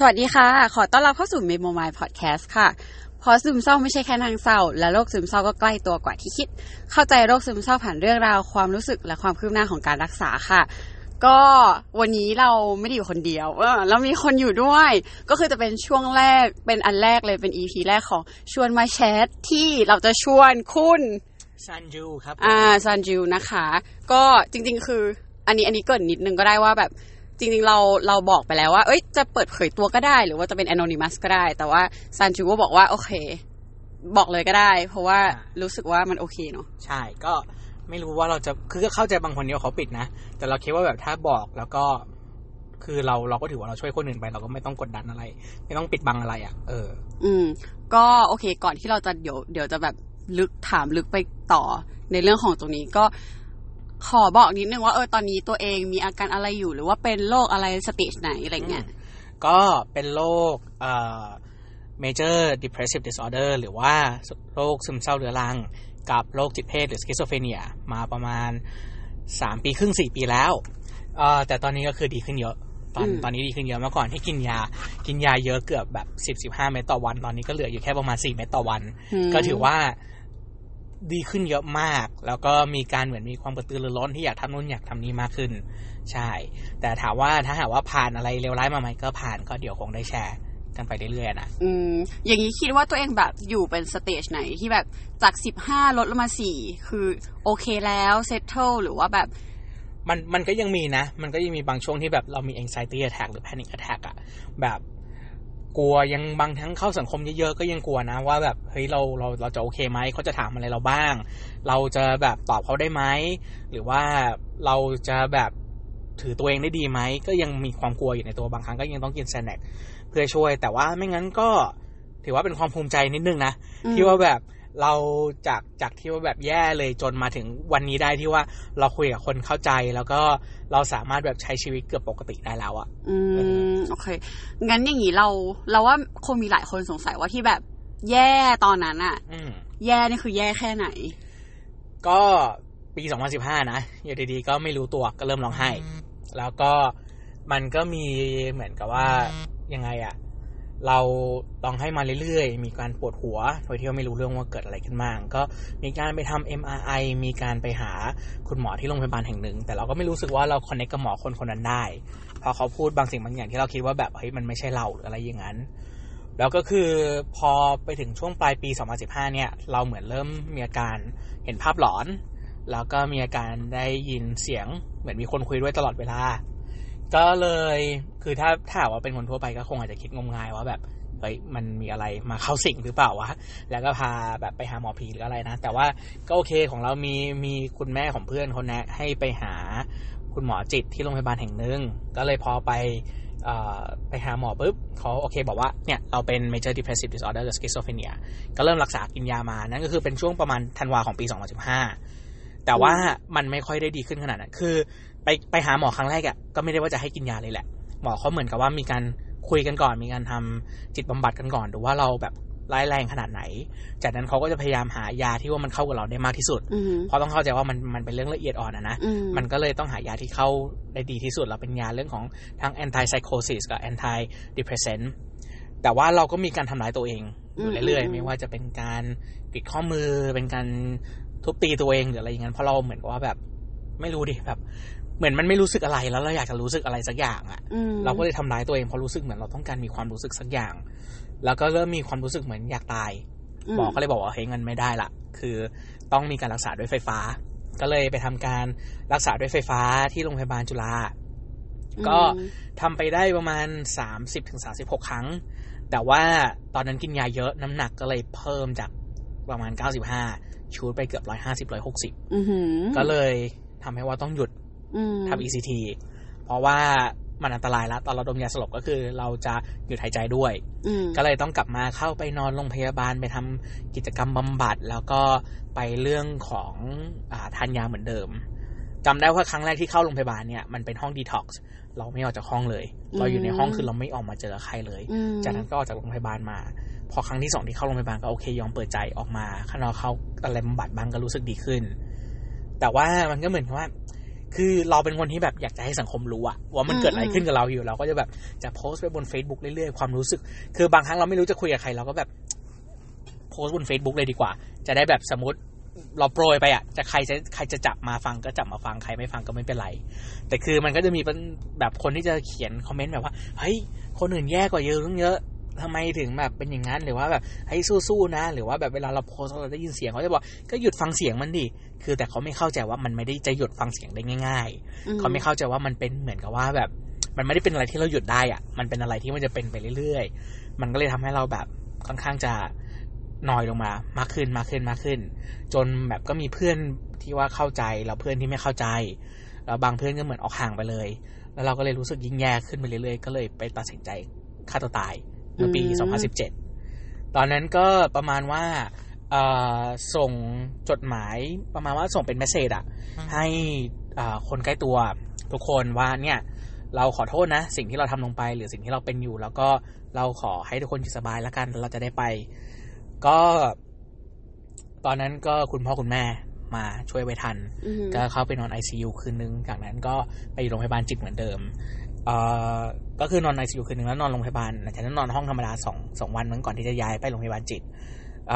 สวัสดีค่ะ ขอต้อนรับเข้าสู่ Memo My Podcast ค่ะเพราะซึมเศร้าไม่ใช่แค่นางเศร้า และโรคซึมเศร้าก็ใกล้ตัวกว่าที่คิด เข้าใจโรคซึมเศร้าผ่านเรื่องราวความรู้สึกและความคืบหน้าของการรักษาค่ะ ก็วันนี้เราไม่ได้อยู่คนเดียวเออเรามีคนอยู่ด้วย ก็คือจะเป็นช่วงแรกเป็นอันแรกเลยเป็น EP แรกของชวนมาแชทที่เราจะชวนคุณซันจูครับอ่าซันจิวนะคะ ก็จริงๆ คืออันนี้อันนี้เกรินนิดนึงก็ได้ว่าแบบ จริงๆเราเราบอกไปแล้วว่า เอ้ยจะเปิดเผยตัวก็ได้ หรือว่าจะเป็น anonymous ก็ได้ แต่ว่าซันจิวก็บอกว่าโอเค บอกเลยก็ได้ เพราะว่ารู้สึกว่ามันโอเคเนาะใช่ก็ไม่รู้ว่าเราจะคือก็เข้าใจบางคนเนี่ยเขาปิดนะ แต่เราคิดว่าแบบถ้าบอกแล้วก็ คือเราเราก็ถือว่าเราช่วยคนอื่นไปเราก็ไม่ต้องกดดันอะไร ไม่ต้องปิดบังอะไรอะ เออ อืม ก็โอเค ก่อนที่เราจะเดี๋ยวเดี๋ยวจะแบบลึกถามลึกไปต่อในเรื่องของตรงนี้ก็ ขอบอกนิดนึงว่าเออตอนนี้ตัวเองมีอาการอะไรอยู่ หรือว่าเป็นโรคอะไรสเตจไหนอะไรเงี้ยก็เป็นโรคเอ่อ major depressive disorder หรือว่าโรคซึมเศร้าเรื้อรัง กับโรคจิตเภทหรือ schizophrenia มาประมาณ3ปีครึ่ง4ปีแล้วเอ่อแต่ตอนนี้ก็คือดีขึ้นเยอะ ตอนอืมตอนนี้ดีขึ้นเยอะเมื่อก่อนที่กินยา กินยาเยอะเกือบแบบ10 15เม็ดต่อวัน ตอนนี้ก็เหลืออยู่แค่ประมาณ4เม็ดต่อวันมก็ถือว่า ดีขึ้นเยอะมาก แล้วก็มีการเหมือนมีความกระตือรือร้นที่อยากทำนู่นอยากทำนี่มากขึ้น ใช่ แต่ถามว่าถ้าหากว่าผ่านอะไรเลวร้ายมาไหมก็ผ่านก็เดี๋ยวคงได้แชร์กันไปเรื่อยๆนะอืม อย่างนี้คิดว่าตัวเองแบบอยู่เป็น stage ไหนที่แบบจากสิบห้าลดลงมาสี่คือโอเคแล้ว settle หรือว่าแบบ มันมันก็ยังมีนะ มันก็ยังมีบางช่วงที่แบบเรามี anxiety attack หรือ panic attack อะแบบ กลัวยังบางทั้งเข้าสังคมเยอะๆก็ยังกลัวนะ ว่าแบบเฮ้ยเราเราเราจะโอเคไหมเขาจะถามอะไรเราบ้าง เราจะแบบตอบเขาได้ไหมหรือว่าเราจะแบบถือตัวเองได้ดีไหมก็ยังมีความกลัวอยู่ในตัวบางครั้งก็ยังต้องกินแซนแนกเพื่อช่วย แต่ว่าไม่งั้นก็ถือว่าเป็นความภูมิใจนิดนึงนะที่ว่าแบบ เราจากจากที่ว่าแบบแย่เลยจนมาถึงวันนี้ได้ที่ว่าเราคุยกับคนเข้าใจแล้วก็เราสามารถแบบใช้ชีวิตเกือบปกติได้แล้วอะอืมโอเค งั้นอย่างนี้เราเราว่าคงมีหลายคนสงสัยว่าที่แบบแย่ตอนนั้นอะอืมแย่นี่คือแย่แค่ไหน ก็ปี2015นะอยู่ดีๆก็ไม่รู้ตัวก็เริ่มร้องไห้ แล้วก็มันก็มีเหมือนกับว่ายังไงอะ เราร้องไห้มาเรื่อยๆ มีการปวดหัว โดยที่ว่าไม่รู้เรื่องว่าเกิดอะไรขึ้นบ้าง ก็มีการไปทำ MRI มีการไปหาคุณหมอที่โรงพยาบาลแห่งหนึ่ง แต่เราก็ไม่รู้สึกว่าเราคอนเนคกับหมอคนคนนั้นได้เพราะเขาพูดบางสิ่งบางอย่างที่เราคิดว่าแบบเฮ้ยมันไม่ใช่เราหรืออะไรอย่างนั้น แล้วก็คือพอไปถึงช่วงปลายปี 2015 เนี่ย เราเหมือนเริ่มมีอาการเห็นภาพหลอน แล้วก็มีอาการได้ยินเสียงเหมือนมีคนคุยด้วยตลอดเวลา ก็เลยคือถ้าถ้าหากว่าเป็นคนทั่วไปก็คงอาจจะคิดงมงายว่าแบบเฮ้ยมันมีอะไรมาเข้าสิงหรือเปล่าวะ แล้วก็พาแบบไปหาหมอผีหรืออะไรนะ แต่ว่าก็โอเคของเรามีมีคุณแม่ของเพื่อนคนแนะให้ไปหาคุณหมอจิตที่โรงพยาบาลแห่งหนึ่ง ก็เลยพอไปอไปหาหมอปุ๊บเขาโอเคบอกว่าเนี่ยเราเป็น major depressive disorder หรือ schizophrenia ก็เริ่มรักษากินยามา นั่นก็คือเป็นช่วงประมาณธันวาของปี 2015 แต่ว่ามันไม่ค่อยได้ดีขึ้นขนาดนั้น คือ ไปไปหาหมอครั้งแรกอะ่ะก็ไม่ได้ว่าจะให้กินยาเลยแหละ หมอเขาเหมือนกับว่ามีการคุยกันก่อน มีการทำจิตบำบัดกันก่อนดูว่าเราแบบร้ายแรงขนาดไหน จากนั้นเขาก็จะพยายามหายาที่ว่ามันเข้ากับเราได้มากที่สุดอืมเพราะต้องเข้าใจว่ามันมันเป็นเรื่องละเอียดอ่อนอะนะอืมมันก็เลยต้องหายาที่เข้าได้ดีที่สุดแล้วเป็นยาเรื่องของทั้ง anti psychosis กับ anti depressant แต่ว่าเราก็มีการทำร้ายตัวเองอยู่เรื่อยๆ ไม่ว่าจะเป็นการกรีดข้อมือ เป็นการทุบตีตัวเองหรืออะไรอย่างนั้น เพราะเราเหมือนกับว่าแบบไม่รู้ดิแบบ เหมือนมันไม่รู้สึกอะไรแล้วเราอยากจะรู้สึกอะไรสักอย่างอะอืมเราก็เลยทำร้ายตัวเองเพราะรู้สึกเหมือนเราต้องการมีความรู้สึกสักอย่าง แล้วก็เริ่มมีความรู้สึกเหมือนอยากตายหมอก็เลยบอกว่าเฮ้ยเงินไม่ได้ละคือต้องมีการรักษาด้วยไฟฟ้า ก็เลยไปทำการรักษาด้วยไฟฟ้าที่โรงพยาบาลจุฬาก็อืมทำไปได้ประมาณ30-36ถึง36ครั้ง แต่ว่าตอนนั้นกินยาเยอะน้ำหนักก็เลยเพิ่มจากประมาณ95ชูดไปเกือบ150 160อือหือก็เลยทำให้ว่าต้องหยุดอืม ทำ ECT เพราะว่ามันอันตรายแล้วตอนเราดมยาสลบก็คือเราจะหยุดหายใจด้วยอืมก็เลยต้องกลับมาเข้าไปนอนโรงพยาบาลไปทำกิจกรรมบำบัด แล้วก็ไปเรื่องของอาทานยาเหมือนเดิมจำได้ว่าครั้งแรกที่เข้าโรงพยาบาลเนี่ยมันเป็นห้องดีท็อกซ์เราไม่ออกจากห้องเลย เราอยู่ในห้องคือเราไม่ออกมาเจอใครเลยอืมจากนั้นก็ออกจากโรงพยาบาลมา พอครั้งที่สองที่เข้าโรงพยาบาลก็โอเคยอมเปิดใจออกมาข้างนอกเข้าอะไรบำบัดบ้างก็รู้สึกดีขึ้น แต่ว่ามันก็เหมือนกับว่า คือเราเป็นคนที่แบบอยากจะให้สังคมรู้อะว่ามันเกิดอะไรขึ้นกับเราอยู่เราก็จะแบบจะโพสต์ไปบน Facebook เรื่อยๆความรู้สึก คือบางครั้งเราไม่รู้จะคุยกับใครเราก็แบบโพสต์บน Facebook เลยดีกว่า จะได้แบบสมมติเราโปรยไปอะจะใครจะใครจะจับมาฟังก็จับมาฟังใครไม่ฟังก็ไม่เป็นไร แต่คือมันก็จะมีเป็นแบบคนที่จะเขียนคอมเมนต์แบบว่าเฮ้ยคนอื่นแย่กว่าเยอะตั้งเยอะทำไมถึงแบบเป็นอย่างนั้นหรือว่าแบบให้สู้ๆนะ หรือว่าแบบเวลาเราโพสเราได้ยินเสียงเขาจะบอกก็หยุดฟังเสียงมันดิ คือแต่เขาไม่เข้าใจว่ามันไม่ได้จะหยุดฟังเสียงได้ง่าย ๆ เขาไม่เข้าใจว่ามันเป็นเหมือนกับว่าแบบ มันไม่ได้เป็นอะไรที่เราหยุดได้อะมันเป็นอะไรที่มันจะเป็นไปเรื่อยๆ มันก็เลยทำให้เราแบบค่อนข้างจะนอยลงมามากขึ้นมากขึ้นมากขึ้น จนแบบก็มีเพื่อนที่ว่าเข้าใจแล้วเพื่อนที่ไม่เข้าใจแล้วบางเพื่อนก็เหมือนออกห่างไปเลย แล้วเราก็เลยรู้สึกยิ่งแย่ขึ้นไปเรื่อยๆ ก็เลยไปตัดสินใจฆ่าตัวตายเมื่อปี 2017 ตอนนั้นก็ประมาณว่า ส่งจดหมายประมาณว่าส่งเป็นเมสเซจอะให้คนใกล้ตัวทุกคนว่าเนี่ยเราขอโทษนะ สิ่งที่เราทำลงไป หรือสิ่งที่เราเป็นอยู่ แล้วก็เราขอให้ทุกคนอยู่สบายแล้วกันเราจะได้ไป ก็ ตอนนั้นก็คุณพ่อคุณแม่มาช่วยไว้ทัน ก็เข้าไปนอนไอซียูคืนนึง จากนั้นก็ไปอยู่โรงพยาบาลจิตเหมือนเดิมเอ่อก็คือนอนไอซียูคืนนึงแล้วนอนโรงพยาบาลหลังจากนั้นนอนห้องธรรมดาสองสองวันเหมือนก่อนที่จะย้ายไปโรงพยาบาลจิต อ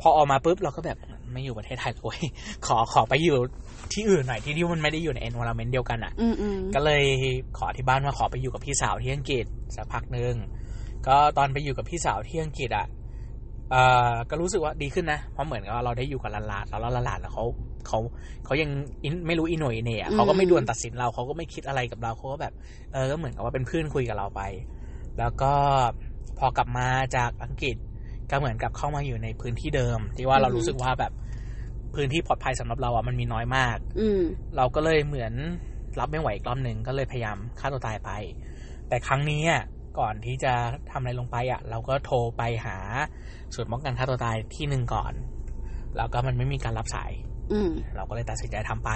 พอออกมาปุ๊บเราก็แบบไม่อยู่ประเทศไทยเลยขอขอไปอยู่ที่อื่นหน่อยที่ที่มันไม่ได้อยู่ใน environment เดียวกันอะ่ะก็เลยขอที่บ้านว่าขอไปอยู่กับพี่สาวที่อังกฤษสักพักหนึ่งก็ตอนไปอยู่กับพี่สาวที่อังกฤษอะ่ะเอ่อก็รู้สึกว่าดีขึ้นนะ เพราะเหมือนกับเราได้อยู่กับหลานๆแล้วหลานๆแล้วเขาเขาเขายังไม่รู้อินโนยเน่เขาก็ไม่ด่วนตัดสินเราเขาก็ไม่คิดอะไรกับเราเขาก็แบบ เออก็เหมือนกับว่าเป็นเพื่อนคุยกับเราไป แล้วก็พอกลับมาจากอังกฤษ ก็เหมือนกับเข้ามาอยู่ในพื้นที่เดิม ที่ว่าเรารู้สึกว่าแบบพื้นที่ปลอดภัยสำหรับเราอะมันมีน้อยมาก อืเราก็เลยเหมือนรับไม่ไหวอีกรอบหนึ่งก็เลยพยายามฆ่าตัวตายไป แต่ครั้งนี้ก่อนที่จะทำอะไรลงไปอะ เราก็โทรไปหาส่วนป้องกันฆ่าตัวตายที่หนึ่งก่อน แล้วก็มันไม่มีการรับสาย อืเราก็เลยตัดสินใจทำไป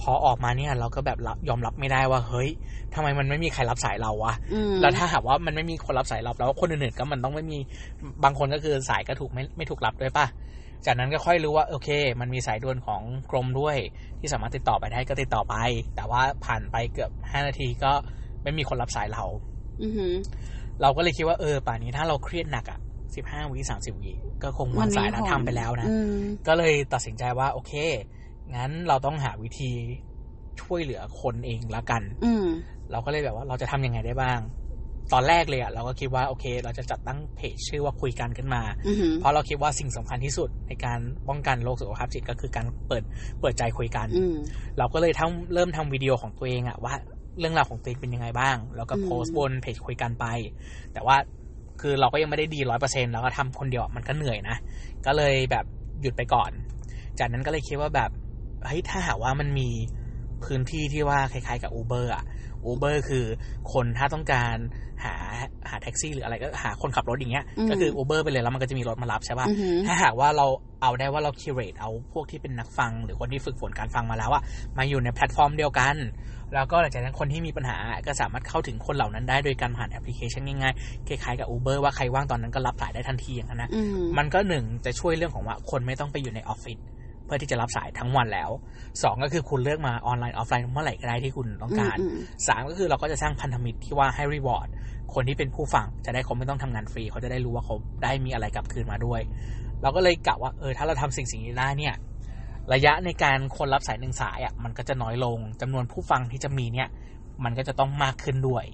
พอออกมาเนี่ยเราก็แบบยอมรับไม่ได้ว่า เฮ้ยทำไมมันไม่มีใครรับสายเราวะแล้วถ้าหากว่ามันไม่มีคนรับสายเราแล้วคนอื่นๆก็มันต้องไม่มีบางคนก็คือสายก็ถูกไม่ไม่ถูกรับด้วยปะจากนั้นก็ค่อยรู้ว่าโอเค มันมีสายด่วนของกรมด้วย ที่สามารถติดต่อไปได้ก็ติดต่อไป แต่ว่าผ่านไปเกือบห้านาทีก็ไม่มีคนรับสายเราอืเราก็เลยคิดว่าเออป่านนี้ถ้าเราเครียดหนักอะสิบห้าวิสามสิบวิก็คงวางสายแล้วทำไปแล้วนะ ก็เลยตัดสินใจว่าโอเค งั้นเราต้องหาวิธีช่วยเหลือคนเองละกัน อืเราก็เลยแบบว่าเราจะทํำยังไงได้บ้าง ตอนแรกเลยอะเราก็คิดว่าโอเค เราจะจัดตั้งเพจชื่อว่าคุยกันขึ้นมา เพราะเราคิดว่าสิ่งสำคัญที่สุดในการป้องกันโรคสุขภาพจิตก็คือการเปิดเปิดใจคุยกันเราก็เลยทำเริ่มทำวิดีโอของตัวเองอะว่าเรื่องราวของตัวเองเป็นยังไงบ้าง แล้วก็โพสต์บนเพจคุยกันไป แต่ว่าคือเราก็ยังไม่ได้ดีร้อยเปอร์เซ็นแล้วก็ทำคนเดียวมันก็เหนื่อยนะ ก็เลยแบบหยุดไปก่อน จากนั้นก็เลยคิดว่าแบบ เฮ้ยถ้าหากว่ามันมีพื้นที่ที่ว่าคล้ายๆกับ Uber อะ Uber คือคนถ้าต้องการหาหาแท็กซี่หรืออะไรก็หาคนขับรถอย่างเงี้ย ก็คือ Uber ไปเลยแล้วมันก็จะมีรถมารับใช่ป่ะถ้าหากว่าเราเอาได้ว่าเรา curate เอาพวกที่เป็นนักฟัง หรือคนที่ฝึกฝนการฟังมาแล้วอะมาอยู่ในแพลตฟอร์มเดียวกัน แล้วก็หลังจากนั้นคนที่มีปัญหาก็สามารถเข้าถึงคนเหล่านั้นได้โดยการผ่านแอปพลิเคชันง่ายๆคล้ายๆกับ Uber ว่าใครว่างตอนนั้นก็รับสายได้ทันทีอย่างนั้นนะมันก็หนึ่งจะช่วยเรื่องของว่าคนไม่ต้องไปอยู่ในออฟฟิศ เพื่อที่จะรับสายทั้งวันแล้วสองก็คือคุณเลือกมาออนไลน์ออฟไลน์เมื่อไหร่ก็ได้ที่คุณต้องการสามก็คือเราก็จะสร้างพันธมิตรที่ว่าให้ rewardคนที่เป็นผู้ฟังจะได้เขาไม่ต้องทำงานฟรี เขาจะได้รู้ว่าเขาได้มีอะไรกลับคืนมาด้วย เราก็เลยกะว่าเออถ้าเราทำสิ่งสิ่งนี้ได้เนี่ยระยะในการคนรับสายหนึ่งสายอะมันก็จะน้อยลงจำนวนผู้ฟังที่จะมีเนี่ย มันก็จะต้องมากขึ้นด้วย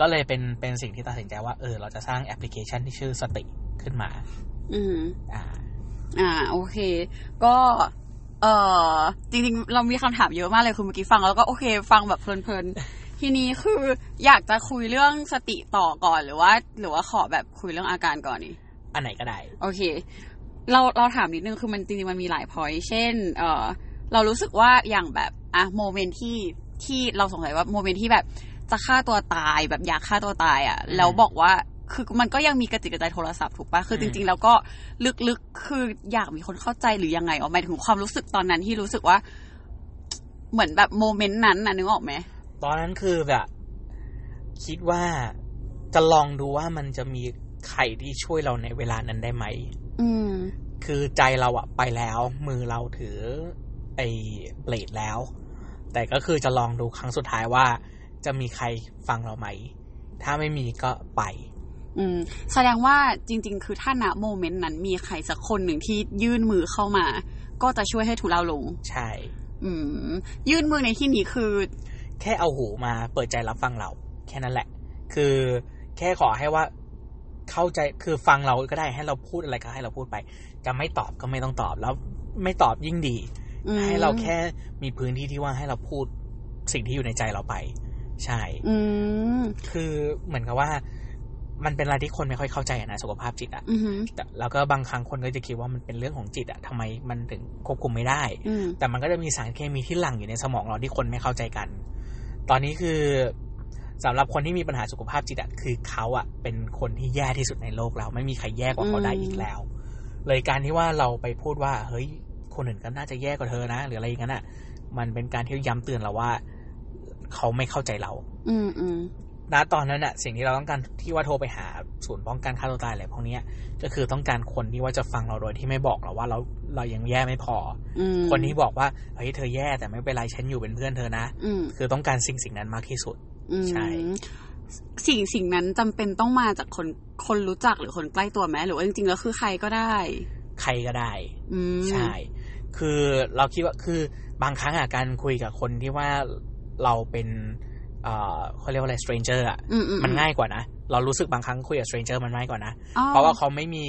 ก็เลยเป็นเป็นสิ่งที่ตัดสินใจว่าเออ เราจะสร้างแอปพลิเคชันที่ชื่อสติขึ้นมา อืมอ่า อ่า โอเค ก็ เออจริงๆ เรามีคำถามเยอะมากเลยคือเมื่อกี้ฟังแล้วก็โอเค ฟังแบบเพลินๆ ทีนี้คืออยากจะคุยเรื่องสติต่อก่อนหรือว่า หรือว่าขอแบบคุยเรื่องอาการก่อนนี่อันไหนก็ได้ โอเค เราเราถามนิดนึงคือมันจริงๆมันมีหลายพอยเช่น เออเรารู้สึกว่าอย่างแบบอะโมเมนต์ที่ที่เราสงสัยว่าโมเมนต์ที่แบบจะฆ่าตัวตายแบบอยากฆ่าตัวตายอะ แล้วบอกว่า คือมันก็ยังมีกระติกกระใจโทรศัพท์ถูกปะคือจริง ๆ แล้วก็ลึกๆคืออยากมีคนเข้าใจหรือยังไงออกหมายถึงความรู้สึกตอนนั้นที่รู้สึกว่า เหมือนแบบโมเมนต์นั้นนะนึกออกไหมตอนนั้นคือแบบ คิดว่าจะลองดูว่ามันจะมีใครที่ช่วยเราในเวลานั้นได้ไหมอืม คือใจเราอะไปแล้ว มือเราถือ ไอ้เบลดแล้ว แต่ก็คือจะลองดูครั้งสุดท้ายว่า จะมีใครฟังเราไหม ถ้าไม่มีก็ไป อืม แสดงว่าจริง ๆ คือถ้าณโมเมนต์นั้นมีใครสักคนหนึ่งที่ยื่นมือเข้ามา ก็จะช่วยให้ทุเลาลง ใช่ อืม ยื่นมือในที่นี้คือ แค่เอาหูมาเปิดใจรับฟังเรา แค่นั้นแหละ คือแค่ขอให้ว่าเข้าใจคือฟังเราก็ได้ให้เราพูดอะไรก็ให้เราพูดไป จะไม่ตอบก็ไม่ต้องตอบแล้วไม่ตอบยิ่งดีอืมให้เราแค่มีพื้นที่ที่ว่าให้เราพูดสิ่งที่อยู่ในใจเราไป ใช่อืมคือเหมือนกับว่า มันเป็นอะไรที่คนไม่ค่อยเข้าใจอะนะสุขภาพจิตอะอือหือแต่แล้วก็บางครั้งคนก็จะคิดว่ามันเป็นเรื่องของจิตอะทำไมมันถึงควบคุมไม่ได้อืมแต่มันก็จะมีสารเคมีที่หลั่งอยู่ในสมองเราที่คนไม่เข้าใจกัน ตอนนี้คือสำหรับคนที่มีปัญหาสุขภาพจิตอะคือเขาอะเป็นคนที่แย่ที่สุดในโลกแล้ว ไม่มีใครแย่กว่าเขาได้อีกแล้ว เลยการที่ว่าเราไปพูดว่า เฮ้ย คนอื่นก็น่าจะแย่กว่าเธอนะ หรืออะไรอย่างนั้นอะมันเป็นการที่ย้ำเตือนเราว่า เขาไม่เข้าใจเรา อืมอืม ณตอนนั้นอะสิ่งที่เราต้องการที่ว่าโทรไปหาศูนย์ป้องกันฆ่าตัวตายอะไรพวกเนี้ยก็คือต้องการคนที่ว่าจะฟังเราโดยที่ไม่บอกเราว่าเราเรายังแย่ไม่พออืมอคนที่บอกว่าเฮ้ยเธอแย่แต่ไม่เป็นไรฉันอยู่เป็นเพื่อนเธอนะอืมคือต้องการสิ่งสิ่งนั้นมากที่สุดอืมใช่สิ่งสิ่งนั้นจำเป็นต้องมาจากคนคนรู้จักหรือคนใกล้ตัวไหมหรือว่าจริงๆแล้วคือใครก็ได้ ใครก็ได้อืมใช่ คือเราคิดว่าคือบางครั้งอะการคุยกับคนที่ว่าเราเป็น เอ่อเขาเรียกว่าอะไร stranger อะอืมอืมันง่ายกว่านะ เรารู้สึกบางครั้งคุยกับ stranger มันง่ายกว่านะอ๋อเพราะว่าเขาไม่มี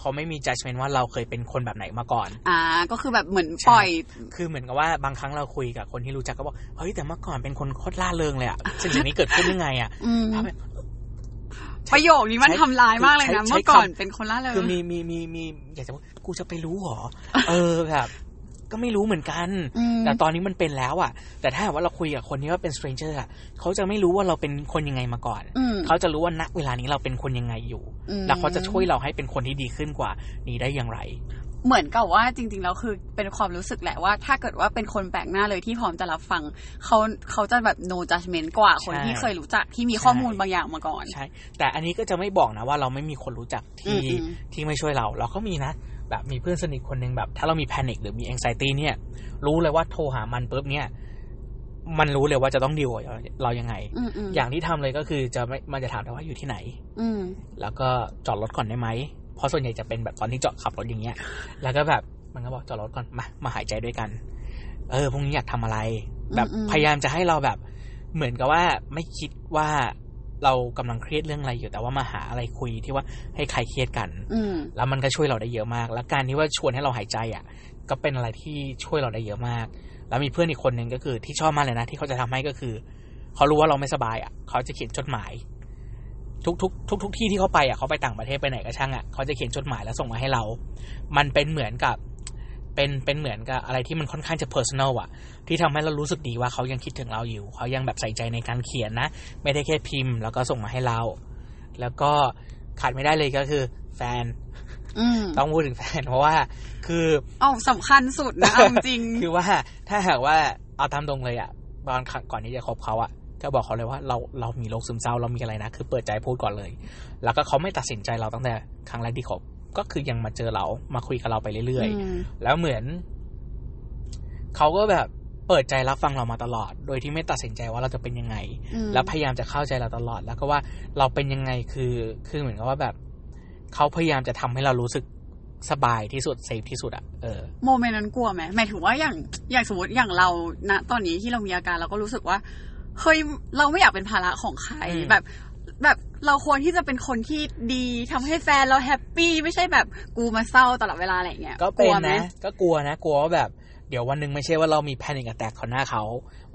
เขาไม่มี judgment ว่าเราเคยเป็นคนแบบไหนมาก่อน อ่า ก็คือแบบเหมือนใช่ปล่อย คือเหมือนกับว่าบางครั้งเราคุยกับคนที่รู้จักก็บอก เฮ้ย แต่เมื่อก่อนเป็นคนโคตรล่าเริงเลยอะสิ่งอย่างนี้เกิดขึ้นยังไงอะอืมทำให้ประโยคนี้มันใช้ทำร้ายมากเลยนะใช้เมื่อก่อนคำเป็นคนล่าเริงคือมีมีมีมีอยากจะว่ากูจะไปรู้เหรอ เออแบบ ก็ไม่รู้เหมือนกันอืมแต่ตอนนี้มันเป็นแล้วอะ แต่ถ้าหากว่าเราคุยกับคนที่ว่าเป็น stranger อะเขาจะไม่รู้ว่าเราเป็นคนยังไงมาก่อนอืมเขาจะรู้ว่าณเวลานี้เราเป็นคนยังไงอยู่อืมแล้วเขาจะช่วยเราให้เป็นคนที่ดีขึ้นกว่านี้ได้อย่างไร เหมือนกับว่าจริง ๆ แล้วคือเป็นความรู้สึกแหละว่า ถ้าเกิดว่าเป็นคนแปลกหน้าเลยที่พร้อมจะรับฟังเขาเขาจะแบบ no judgment กว่าคนใช่ที่เคยรู้จักที่มีใช่ข้อมูลบางอย่างมาก่อนใช่แต่อันนี้ก็จะไม่บอกนะว่าเราไม่มีคนรู้จักที่อืมอืมที่ไม่ช่วยเรา เราก็มีนะ แบบมีเพื่อนสนิทคนหนึ่งแบบ ถ้าเรามีแพนิคหรือมี anxiety เนี่ย รู้เลยว่าโทรหามันปุ๊บเนี่ยมันรู้เลยว่าจะต้องดีลกับเรายังไงอืมอืมอย่างที่ทำเลยก็คือจะไม่มันจะถามเราว่าอยู่ที่ไหน อืมแล้วก็จอดรถก่อนได้ไหม เพราะส่วนใหญ่จะเป็นแบบตอนที่จอดขับรถอย่างเงี้ย แล้วก็แบบมันก็บอกจอดรถก่อนมามาหายใจด้วยกัน เออพรุ่งนี้อยากทำอะไร แบบอืมพยายามจะให้เราแบบ เหมือนกับว่าไม่คิดว่าเรากำลังเครียดเรื่องอะไรอยู่แต่ว่ามาหาอะไรคุยที่ว่าให้ใครเครียดกัน อืมแล้วมันก็ช่วยเราได้เยอะมาก แล้วการที่ว่าชวนให้เราหายใจอะ ก็เป็นอะไรที่ช่วยเราได้เยอะมาก แล้วมีเพื่อนอีกคนหนึ่งก็คือที่ชอบมากเลยนะที่เขาจะทำให้ก็คือ เขารู้ว่าเราไม่สบายอะ เขาจะเขียนจดหมาย ทุกทุกทุกทุกที่ที่เขาไปอะเขาไปต่างประเทศไปไหนก็ช่างอะเขาจะเขียนจดหมายแล้วส่งมาให้เรา มันเป็นเหมือนกับเป็นเป็นเหมือนกับอะไรที่มันค่อนข้างจะ personal อะที่ทำให้เรารู้สึกดีว่าเขายังคิดถึงเราอยู่เขายังแบบใส่ใจในการเขียนนะ ไม่ได้แค่พิมพ์แล้วก็ส่งมาให้เรา แล้วก็ขาดไม่ได้เลยก็คือ แฟนอืมต้องพูดถึงแฟน เพราะว่า คือเอาสำคัญสุดนะเอาจริง คือว่าถ้าหากว่าเอาตามตรงเลยอะตอนก่อนที่จะคบเขาอะ ก็บอกเขาเลยว่าเราเรามีโรคซึมเศร้าเรามีอะไรนะ คือเปิดใจพูดก่อนเลย แล้วก็เขาไม่ตัดสินใจเราตั้งแต่ครั้งแรกที่คบก็คือยังมาเจอเรามาคุยกับเราไปเรื่อยอืมๆแล้วเหมือนเขาก็แบบเปิดใจรับฟังเรามาตลอด โดยที่ไม่ตัดสินใจว่าเราจะเป็นยังไงอืมแล้วพยายามจะเข้าใจเราตลอด แล้วก็ว่าเราเป็นยังไงคือคือเหมือนกับว่าแบบเขาพยายามจะทำให้เรารู้สึกสบายที่สุด safe ที่สุดอะเออ moment นั้นกลัวไหมหมายถึงว่าอย่างอย่างสมมติอย่างเราณตอนนี้ที่เรามีอาการเราก็รู้สึกว่า เฮ้ยเราไม่อยากเป็นภาระของใครอืมแบบ แบบเราควรที่จะเป็นคนที่ดีทำให้แฟนเรา happy ไม่ใช่แบบกูมาเศร้าตลอดเวลาอะไรอย่างเงี้ยก็กเป็ลันวไหมนะก็กลัวนะกลัวว่าแบบเดี๋ยววันหนึ่งไม่ใช่ว่าเรามี panic attack ต่อหน้าเขา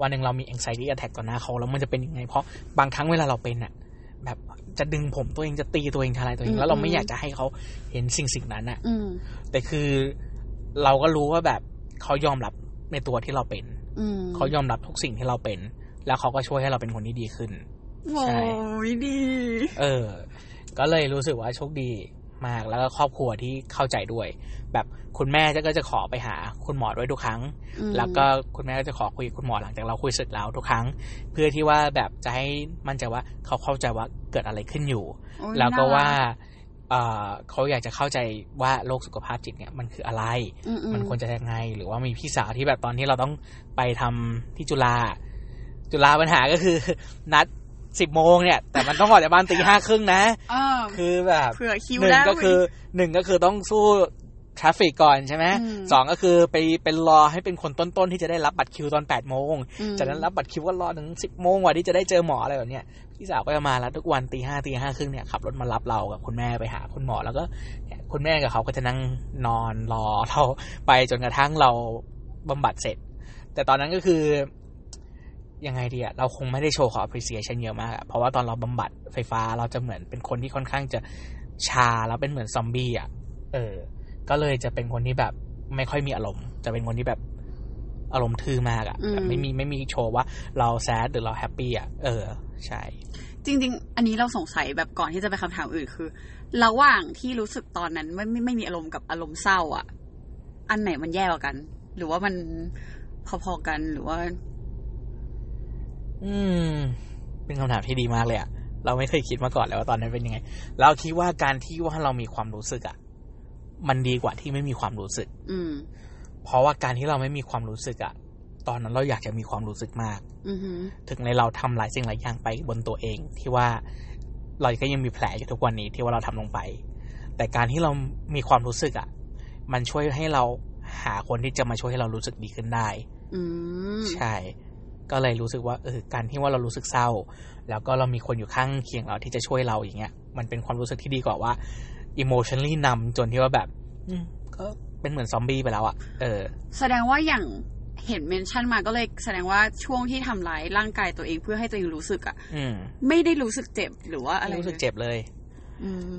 วันหนึ่งเรามี anxiety attack ต่อหน้าเขาแล้วมันจะเป็นยังไง เพราะบางครั้งเวลาเราเป็นอะแบบจะดึงผมตัวเองจะตีตัวเองทลายตัวเอง แล้วเราไม่อยากจะให้เขาเห็นสิ่งสิ่งนั้นอะอืมแต่คือเราก็รู้ว่าแบบเขายอมรับในตัวที่เราเป็นอืมเขายอมรับทุกสิ่งที่เราเป็น แล้วเขาก็ช่วยให้เราเป็นคนที่ดีขึ้นโอ้ยดี เออ ก็เลยรู้สึกว่าโชคดีมากแล้วก็ครอบครัวที่เข้าใจด้วย แบบคุณแม่ก็จะขอไปหา คุณหมอด้วยทุกครั้งอืมแล้วก็คุณแม่ก็จะขอคุยกับคุณหมอหลังจากเราคุยเสร็จแล้วทุกครั้ง เพื่อที่ว่าแบบจะให้มั่นใจว่าเขาเข้าใจว่าเกิดอะไรขึ้นอยู่โอ้ยแล้วก็ว่าน่รัเอ่อเขาอยากจะเข้าใจว่าโรคสุขภาพจิตเนี่ยมันคืออะไรอือืมันควรจะยังไง หรือว่ามีพี่สาวที่แบบตอนที่เราต้องไปทำที่จุฬา จุฬาปัญหาก็คือ นัดสิบโมงเนี่ย แต่มันต้องออกจากบ้านตีห้าครึ่งนะเออคือแบบเผื่อคิวหนึ่งแล้วก็คือหนึ่งก็คือต้องสู้ traffic ก่อนใช่ไหมอืมสองก็คือไปเป็นรอให้เป็นคนต้นๆที่จะได้รับบัตรคิวตอนแปดโมงอืมจากนั้นรับบัตรคิวก็รอถึงสิบโมงกว่าที่จะได้เจอหมออะไรแบบเนี้ยพี่สาวก็จะมาแล้วทุกวันตีห้าตีห้าครึ่งเนี่ยขับรถมารับเรากับคุณแม่ไปหาคุณหมอแล้วก็เนี่ยคุณแม่กับเขาก็จะนั่งนอนรอเราไปจนกระทั่งเราบำบัดเสร็จ แต่ตอนนั้นก็คือ ยังไงดีอะเราคงไม่ได้โชว์ขอ appreciation เยอะมากอะเพราะว่าตอนเราบำบัดไฟฟ้าเราจะเหมือนเป็นคนที่ค่อนข้างจะชาแล้วเป็นเหมือนซอมบี้อะเออ ก็เลยจะเป็นคนที่แบบไม่ค่อยมีอารมณ์ จะเป็นคนที่แบบอารมณ์ทื่อมากอะอืมแบบไม่มีไม่มีโชว์ว่าเราแซดหรือเราแฮปปี้อะเออ ใช่ จริง ๆ อันนี้เราสงสัยแบบก่อนที่จะไปคำถามอื่นคือระหว่างที่รู้สึกตอนนั้นไม่ไม่ไม่มีอารมณ์กับอารมณ์เศร้าอะอันไหนมันแย่กว่ากัน หรือว่ามันพอๆกันหรือว่า อืม เป็นคำถามที่ดีมากเลยอะเราไม่เคยคิดมาก่อนเลยว่าตอนนั้นเป็นยังไง เราคิดว่าการที่ว่าเรามีความรู้สึกอะมันดีกว่าที่ไม่มีความรู้สึก อืม เพราะว่าการที่เราไม่มีความรู้สึกอะตอนนั้นเราอยากจะมีความรู้สึกมากอือหือถึงในเราทำหลายสิ่งหลายอย่างไปบนตัวเอง ที่ว่าเราก็ยังมีแผลอยู่ทุกวันนี้ที่ว่าเราทำลงไป แต่การที่เรามีความรู้สึกอะมันช่วยให้เราหาคนที่จะมาช่วยให้เรารู้สึกดีขึ้นได้ อืมใช่ ก็เลยรู้สึกว่าเออการที่ว่าเรารู้สึกเศร้า แล้วก็เรามีคนอยู่ข้างเคียงเราที่จะช่วยเราอย่างเงี้ย มันเป็นความรู้สึกที่ดีกว่าว่า emotionally นำจนที่ว่าแบบอืมก็เป็นเหมือนซอมบี้ไปแล้วอะเออ แสดงว่าอย่างเห็นเมนชั่นมาก็เลยแสดงว่าช่วงที่ทำร้ายร่างกายตัวเองเพื่อให้ตัวเองรู้สึกอะอืมไม่ได้รู้สึกเจ็บหรือว่าอะไรไม่รู้สึกเจ็บเลยอืม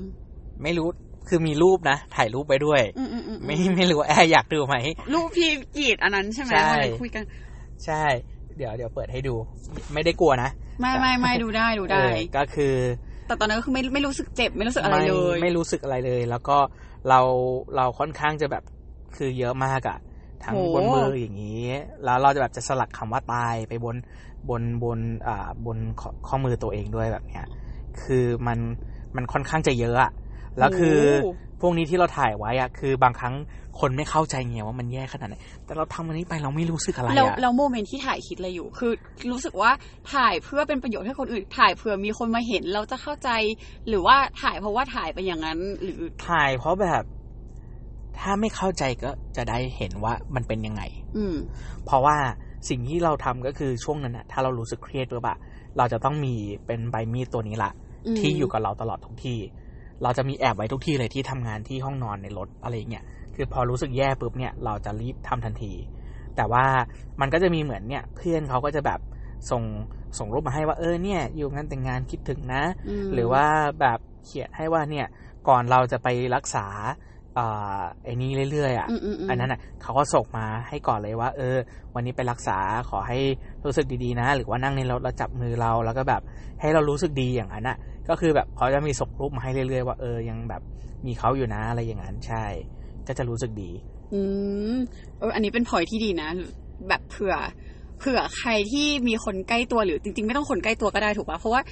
ไม่รู้คือมีรูปนะ ถ่ายรูปไปด้วยอืมอืมอืมไม่ไม่รู้ว่าแอร์อยากดูไหมรูปพี่กรีดอันนั้นใช่ไหมใช่วันนั้นคุยกัน ใช่เดี๋ยวเดี๋ยวเปิดให้ดู ไม่ได้กลัวนะ ไม่ไม่ไม่ดูได้ดูได้เออก็คือ แต่ตอนนั้นก็คือไม่ไม่รู้สึกเจ็บไม่รู้สึกอะไรเลยไม่ไม่รู้สึกอะไรเลย แล้วก็เราเราค่อนข้างจะแบบคือเยอะมากอะทั้งโหบนมืออย่างนี้ แล้วเราจะแบบจะสลักคำว่าตายไปบนบนบนอ่าบนข้อข้อมือตัวเองด้วยแบบเนี้ย คือมันมันค่อนข้างจะเยอะอะ แล้วคือโอ้พวกนี้ที่เราถ่ายไว้อะคือบางครั้งคนไม่เข้าใจไงว่ามันแย่ขนาดไหนแต่เราทำอันนี้ไปเราไม่รู้สึกอะไรแล้วอะแล้วโมเมนต์ที่ถ่ายคิดอะไรอยู่ คือรู้สึกว่าถ่ายเพื่อเป็นประโยชน์ให้คนอื่น ถ่ายเผื่อมีคนมาเห็นเราจะเข้าใจ หรือว่าถ่ายเพราะว่าถ่ายไปอย่างนั้น หรือถ่ายเพราะแบบ ถ้าไม่เข้าใจก็จะได้เห็นว่ามันเป็นยังไง อืม เพราะว่าสิ่งที่เราทำก็คือช่วงนั้นอะถ้าเรารู้สึกเครียดหรือเปล่าเราจะต้องมีเป็นใบมีดตัวนี้ละอืมที่อยู่กับเราตลอดทุกที่ เราจะมีแอบไว้ทุกที่เลยที่ทำงานที่ห้องนอนในรถอะไรอย่างเงี้ยคือพอรู้สึกแย่ปุ๊บเนี่ยเราจะรีบทำทันที แต่ว่ามันก็จะมีเหมือนเนี่ยเพื่อนเขาก็จะแบบส่งส่งรูปมาให้ว่าเออเนี่ย อยู่งานแต่งงานคิดถึงนะมหรือว่าแบบเขียนให้ว่าเนี่ยก่อนเราจะไปรักษาอ่าไอ้นี้เรื่อยๆอะอืมอืมอืมอันนั้นอะเขาก็ส่งมาให้ก่อนเลยว่า เออ วันนี้ไปรักษาขอให้รู้สึกดีๆนะ หรือว่านั่งในรถแล้วจับมือเราแล้วก็แบบให้เรารู้สึกดีอย่างนั้นอะ ก็คือแบบเขาจะมีส่งรูปมาให้เรื่อยๆว่าเออยังแบบมีเขาอยู่นะอะไรอย่างนั้นใช่ ก็จะรู้สึกดี อืมเอออันนี้เป็นพอยที่ดีนะ แบบเผื่อ เผื่อใครที่มีคนใกล้ตัวหรือจริง ๆ ไม่ต้องคนใกล้ตัวก็ได้ถูกปะเพราะว่า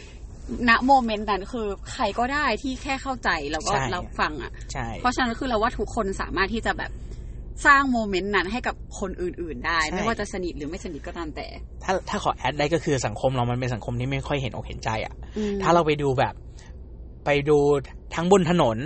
ณโมเมนต์นั้นคือใครก็ได้ที่แค่เข้าใจแล้วก็ใช่รับฟังอะใช่เพราะฉะนั้นคือเราว่าทุกคนสามารถที่จะแบบ สร้างโมเมนต์นั้นให้กับคนอื่น ๆ ได้ใช่ไม่ว่าจะสนิทหรือไม่สนิทก็ตามแต่ ถ้าถ้าขอแอดได้ก็คือสังคมเรามันเป็นสังคมที่ไม่ค่อยเห็นอกเห็นใจอะอืมถ้าเราไปดูแบบ ไปดูทั้งบนถนน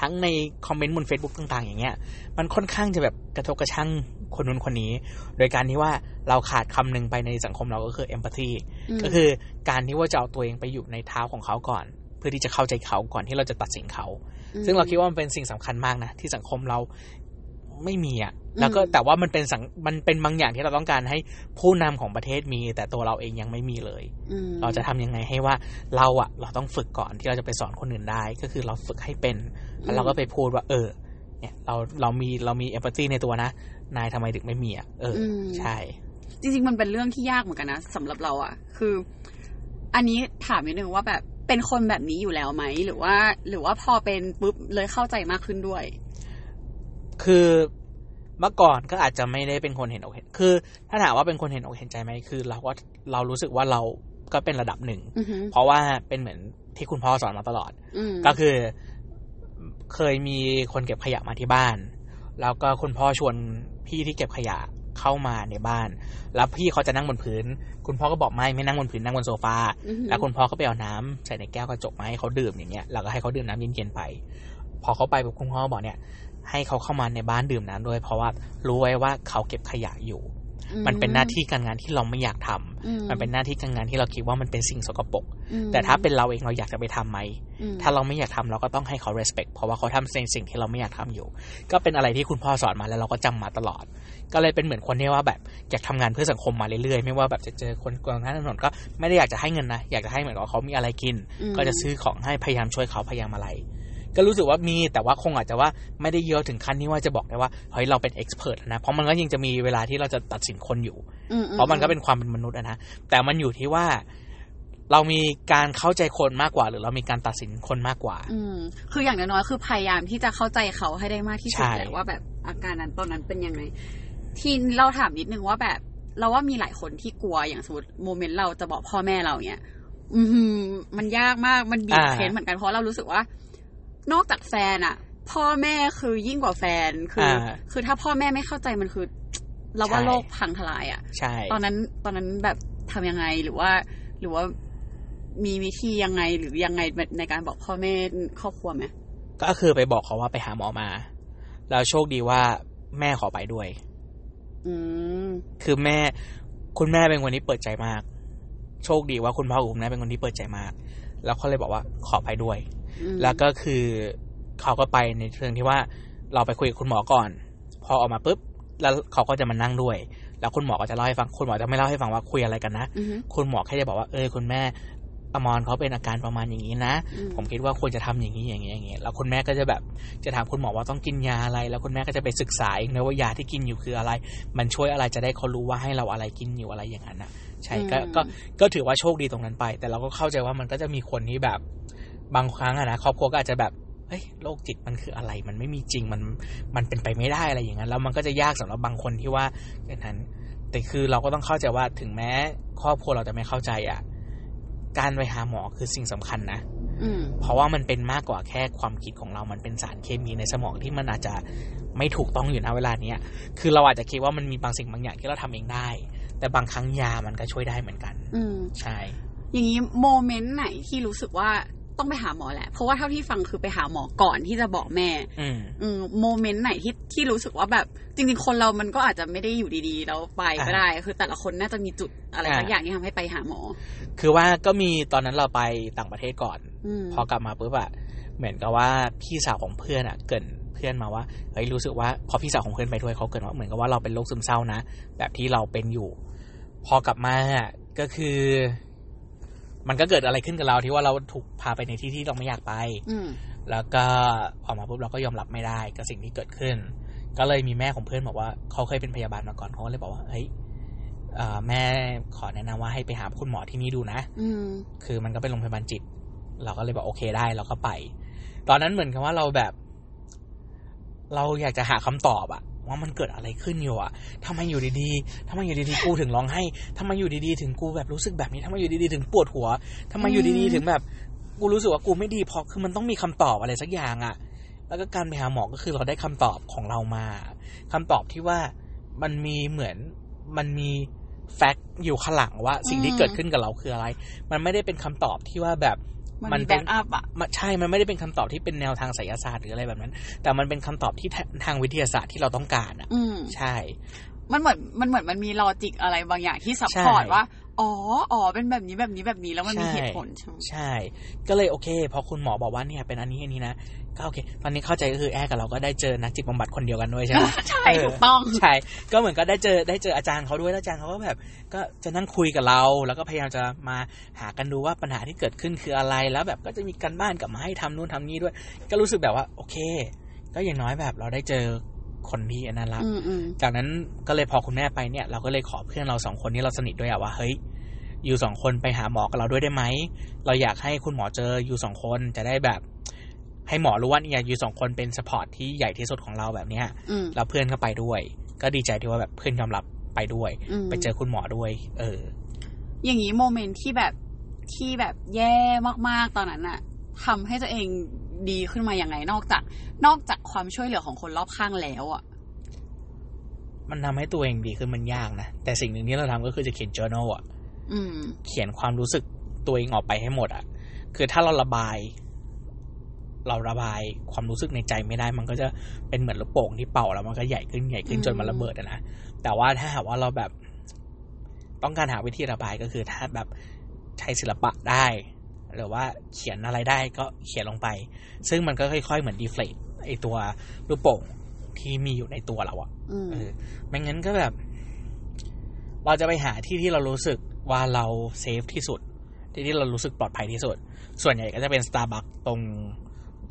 ทั้งในคอมเมนต์บน Facebook ต่าง ๆ อย่างเงี้ย มันค่อนข้างจะแบบกระทบกระทั่งคนนู้นคนนี้ โดยการที่ว่าเราขาดคำหนึ่งไปในสังคมเราก็คือ empathy มก็คือการที่ว่าจะเอาตัวเองไปอยู่ในเท้าของเขาก่อน เพื่อที่จะเข้าใจเขาก่อนที่เราจะตัดสินเขามซึ่งเราคิดว่ามันเป็นสิ่งสำคัญมากนะที่สังคมเรา ไม่มีอะแล้วก็อืมแต่ว่ามันเป็นสังมันเป็นบางอย่างที่เราต้องการให้ผู้นำของประเทศมี แต่ตัวเราเองยังไม่มีเลยอืมเราจะทำยังไงให้ว่าเราอะเราต้องฝึกก่อนที่เราจะไปสอนคนอื่นได้ ก็คือเราฝึกให้เป็น แล้วเราก็ไปพูดว่า เออ เนี่ย เราเรามีเรามีเอมพัตตีในตัวนะนายทำไมถึงไม่มีอะเอออมใช่ จริงๆมันเป็นเรื่องที่ยากเหมือนกันนะสำหรับเราอะคือ อันนี้ถามนิดนึงว่าแบบเป็นคนแบบนี้อยู่แล้วไหมหรือว่า หรือว่าพอเป็นปุ๊บเลยเข้าใจมากขึ้นด้วย คือเมื่อก่อนก็อาจจะไม่ได้เป็นคนเห็นอกเห็น คือ ถ้าถามว่าเป็นคนเห็นอกเห็นใจไหมคือ เราก็เรารู้สึกว่าเราก็เป็นระดับหนึ่งอือหือเพราะว่าเป็นเหมือนที่คุณพ่อสอนมาตลอดอืมก็คือเคยมีคนเก็บขยะมาที่บ้าน แล้วก็คุณพ่อชวนพี่ที่เก็บขยะเข้ามาในบ้าน แล้วพี่เขาจะนั่งบนพื้น คุณพ่อก็บอกไม่ไม่นั่งบนพื้นนั่งบนโซฟาอือหือแล้วคุณพ่อก็ไปเอาน้ำใส่ในแก้วกระจกมาให้เขาดื่มอย่างเงี้ย แล้วก็ให้เขาดื่มน้ำเย็นๆไป พอเขาไปปุ๊บคุณพ่อบอกเนี่ย ให้เขาเข้ามาในบ้านดื่มน้ำด้วย เพราะว่ารู้ไว้ว่าเขาเก็บขยะอยู่ มันเป็นหน้าที่การงานที่เราไม่อยากทำอืมันเป็นหน้าที่การงานที่เราคิดว่ามันเป็นสิ่งสกปรกอืมแต่ถ้าเป็นเราเองเราอยากจะไปทำไหมอืมถ้าเราไม่อยากทำเราก็ต้องให้เขา respect เพราะว่าเขาทำในสิ่งที่เราไม่อยากทำอยู่ ก็เป็นอะไรที่คุณพ่อสอนมาแล้วเราก็จำมาตลอด ก็เลยเป็นเหมือนคนที่ว่าแบบอยากทำงานเพื่อสังคมมาเรื่อยๆ ไม่ว่าแบบจะเจอคนกลางถนนก็ไม่ได้อยากจะให้เงินนะอยากจะให้เหมือนกับเขามีอะไรกินอืมก็จะซื้อของให้พยายามช่วยเขาพยายามอะไร ก็รู้สึกว่ามีแต่ว่าคงอาจจะว่าไม่ได้เยอะถึงขั้นที่ว่าจะบอกได้ว่าเฮ้ยเราเป็นเอ็กซ์เพรสนะเพราะมันก็ยังจะมีเวลาที่เราจะตัดสินคนอยู่อือืเพราะมันก็เป็นความเป็นมนุษย์อะนะแต่มันอยู่ที่ว่าเรามีการเข้าใจคนมากกว่า หรือเรามีการตัดสินคนมากกว่า อืมคืออย่างน้อยๆคือพยายามที่จะเข้าใจเขาให้ได้มากที่สุดใช่แหละว่าแบบอาการนั้นตอนนั้นเป็นยังไง ที่เราถามนิดนึงว่าแบบ เราว่ามีหลายคนที่กลัวอย่างสมมติโมเมนต์เราจะบอกพ่อแม่เราเนี่ยอือหือมันยากมากมันบีบอ่าเค้นเหมือนกันเพราะเรารู้สึกว่า นอกจากแฟนอะพ่อแม่คือยิ่งกว่าแฟนคืออาคือถ้าพ่อแม่ไม่เข้าใจมันคือ เราว่าใช่โลกพังทลายอะใช่ตอนนั้นตอนนั้นแบบทำยังไงหรือว่าหรือว่ามีวิธียังไงหรือยังไงในการบอกพ่อแม่ครอบครัวไหมก็คือไปบอกเขาว่าไปหาหมอมา แล้วโชคดีว่าแม่ขอไปด้วย อืมคือแม่ คุณแม่เป็นคนที่เปิดใจมาก โชคดีว่าคุณพ่อกับคุณแม่เป็นคนที่เปิดใจมาก แล้วเขาเลยบอกว่าขอไปด้วยอืม แล้วก็คือเขาก็ไปในเชิงที่ว่าเราไปคุยกับคุณหมอก่อน พอออกมาปุ๊บ แล้วเขาก็จะมานั่งด้วย แล้วคุณหมอก็จะเล่าให้ฟัง คุณหมอจะไม่เล่าให้ฟังว่าคุยอะไรกันนะอือฮึคุณหมอแค่จะบอกว่าเออคุณแม่อมรเขาเป็นอาการประมาณอย่างนี้นะอืมผมคิดว่าควรจะทำอย่างนี้อย่างนี้อย่างนี้ แล้วคุณแม่ก็จะแบบจะถามคุณหมอว่าต้องกินยาอะไร แล้วคุณแม่ก็จะไปศึกษาเองนะว่ายาที่กินอยู่คืออะไร มันช่วยอะไรจะได้เขารู้ว่าให้เราอะไรกินอยู่อะไรอย่างนั้นนะใช่ก็ก็ก็ถือว่าโชคดีตรงนั้นไป แต่เราก็เข้าใจว่ามันก็จะมีคนที่แบบ บางครั้งอะนะครอบครัวก็อาจจะแบบเฮ้ยโรคจิตมันคืออะไร มันไม่มีจริงมันมันเป็นไปไม่ได้อะไรอย่างนั้นแล้วมันก็จะยากสำหรับบางคนที่ว่าอย่างนั้น แต่คือเราก็ต้องเข้าใจว่าถึงแม้ครอบครัวเราจะไม่เข้าใจอะการไปหาหมอคือสิ่งสำคัญนะอืมเพราะว่ามันเป็นมากกว่าแค่ความคิดของเรา มันเป็นสารเคมีในสมองที่มันอาจจะไม่ถูกต้องอยู่นะเวลาเนี้ย คือเราอาจจะคิดว่ามันมีบางสิ่งบางอย่างที่เราทำเองได้ แต่บางครั้งยามันก็ช่วยได้เหมือนกัน อืมใช่ อย่างนี้โมเมนต์ไหนที่รู้สึกว่า ต้องไปหาหมอแหละ เพราะว่าเท่าที่ฟังคือไปหาหมอก่อนที่จะบอกแม่ อืมอืมโมเมนต์ไหนที่ที่รู้สึกว่าแบบ จริง ๆ คนเรามันก็อาจจะไม่ได้อยู่ดีๆ แล้วไปก็อ่าได้ คือแต่ละคนน่าจะมีจุดอะไรอ่าสักอย่างที่ทำให้ไปหาหมอ คือว่าก็มีตอนนั้นเราไปต่างประเทศก่อนอืมพอกลับมาปุ๊บอะเหมือนกับว่าพี่สาวของเพื่อนอะเกรินเพื่อนมาว่าเฮ้ยรู้สึกว่าพอพี่สาวของเพื่อนไปด้วยเขาเกรินว่าเหมือนกับว่าเราเป็นโรคซึมเศร้านะแบบที่เราเป็นอยู่ พอกลับมาก็คือ มันก็เกิดอะไรขึ้นกับเราที่ว่าเราถูกพาไปในที่ที่เราไม่อยากไปอืมแล้วก็ออกมาปุ๊บเราก็ยอมรับไม่ได้กับสิ่งที่เกิดขึ้น ก็เลยมีแม่ของเพื่อนบอกว่าเขาเคยเป็นพยาบาลมาก่อนเขาก็เลยบอกว่าเฮ้ยเอ่อแม่ขอแนะนำว่าให้ไปหาคุณหมอที่นี่ดูนะอืมคือมันก็เป็นโรงพยาบาลจิต เราก็เลยบอกโอเคได้เราก็ไป ตอนนั้นเหมือนกับว่าเราแบบ เราอยากจะหาคำตอบอะ ว่ามันเกิดอะไรขึ้นอยู่อะทำไมอยู่ดีๆทำไมอยู่ดีๆกูถึงร้องไห้ทำไมอยู่ดีๆถึงกูแบบรู้สึกแบบนี้ทำไมอยู่ดีๆถึงปวดหัวทำไมอยู่ดีๆถึงแบบ กูรู้สึกว่ากูไม่ดีพอคือมันต้องมีคำตอบอะไรสักอย่างอะแล้วก็การไปหาหมอก็คือเราได้คำตอบของเรามาคำตอบที่ว่ามันมีเหมือนมันมีแฟกต์อยู่ข้างหลังว่าสิ่งที่เกิดขึ้นกับเราคืออะไร มันไม่ได้เป็นคำตอบที่ว่าแบบ มันมี backup อะมันใช่ มันไม่ได้เป็นคำตอบที่เป็นแนวทางไสยศาสตร์หรืออะไรแบบนั้น แต่มันเป็นคำตอบที่ทาทางวิทยาศาสตร์ที่เราต้องการอะอืมใช่ มันเหมือนมันเหมือนมันมี logic อะไรบางอย่างที่ support ใช่ว่าอ๋อ อ๋อ เป็นแบบนี้แบบนี้แบบนี้แล้วมันมีใช่เหตุผลใช่ไหมใช่ ก็เลยโอเค พอคุณหมอบอกว่าเนี่ยเป็นอันนี้อันนี้นะ ก็โอเค ตอนนี้เข้าใจก็คือแอร์กับเราก็ได้เจอนักจิตบำบัดคนเดียวกันด้วยใช่ไหมใช่เออถูกต้องใช่ก็เหมือนก็ได้เจอได้เจออาจารย์เขาด้วยแล้วอาจารย์เขาก็แบบ ก็จะนั่งคุยกับเรา แล้วก็พยายามจะมาหากันดูว่าปัญหาที่เกิดขึ้นคืออะไรแล้วแบบก็จะมีการบ้านกลับมาให้ทำนู่นทำนี่ด้วย ก็รู้สึกแบบว่า โอเค ก็อย่างน้อยแบบเราได้เจอคนที่อันนั้นละอืมอืมจากนั้นก็เลยพอคุณแม่ไปเนี่ย เราก็เลยขอเพื่อนเราสองคนที่เราสนิทด้วยอะว่าเฮ้ยอยู่สองคนไปหาหมอกับเราด้วยได้ไหมเราอยากให้คุณหมอเจออยู่สองคนจะได้แบบ ให้หมอรู้ว่าเนี่ยอยู่สองคนเป็นสปอร์ตที่ใหญ่ที่สุดของเราแบบเนี้ยอืมแล้วเพื่อนก็ไปด้วย ก็ดีใจที่ว่าแบบเพื่อนยอมรับไปด้วยอืมไปเจอคุณหมอด้วย เออ อย่างนี้โมเมนต์ที่แบบที่แบบแย่มากๆตอนนั้นอะทำให้ตัวเองดีขึ้นมาอย่างไงนอกจาก นอกจากความช่วยเหลือของคนรอบข้างแล้วอะมันทำให้ตัวเองดีขึ้นมันยากนะ แต่สิ่งหนึ่งที่เราทำก็คือจะเขียน journal อะอืมเขียนความรู้สึกตัวเองออกไปให้หมดอะคือถ้าเราระบาย เราระบายความรู้สึกในใจไม่ได้ มันก็จะเป็นเหมือนลูกโป่งที่เป่าแล้วมันก็ใหญ่ขึ้นใหญ่ขึ้นอืมจนมันระเบิดอะนะแต่ว่าถ้าหากว่าเราแบบต้องการหาวิธีระบายก็คือถ้าแบบใช้ศิลปะได้ หรือว่าเขียนอะไรได้ก็เขียนลงไป ซึ่งมันก็ค่อยๆเหมือน deflate ไอ้ตัวลูกโป่งที่มีอยู่ในตัวเราอะอืมเออไม่งั้นก็แบบ เราจะไปหาที่ที่เรารู้สึกว่าเรา safe ที่สุด ที่ที่เรารู้สึกปลอดภัยที่สุด ส่วนใหญ่ก็จะเป็นสตาร์บัคตรง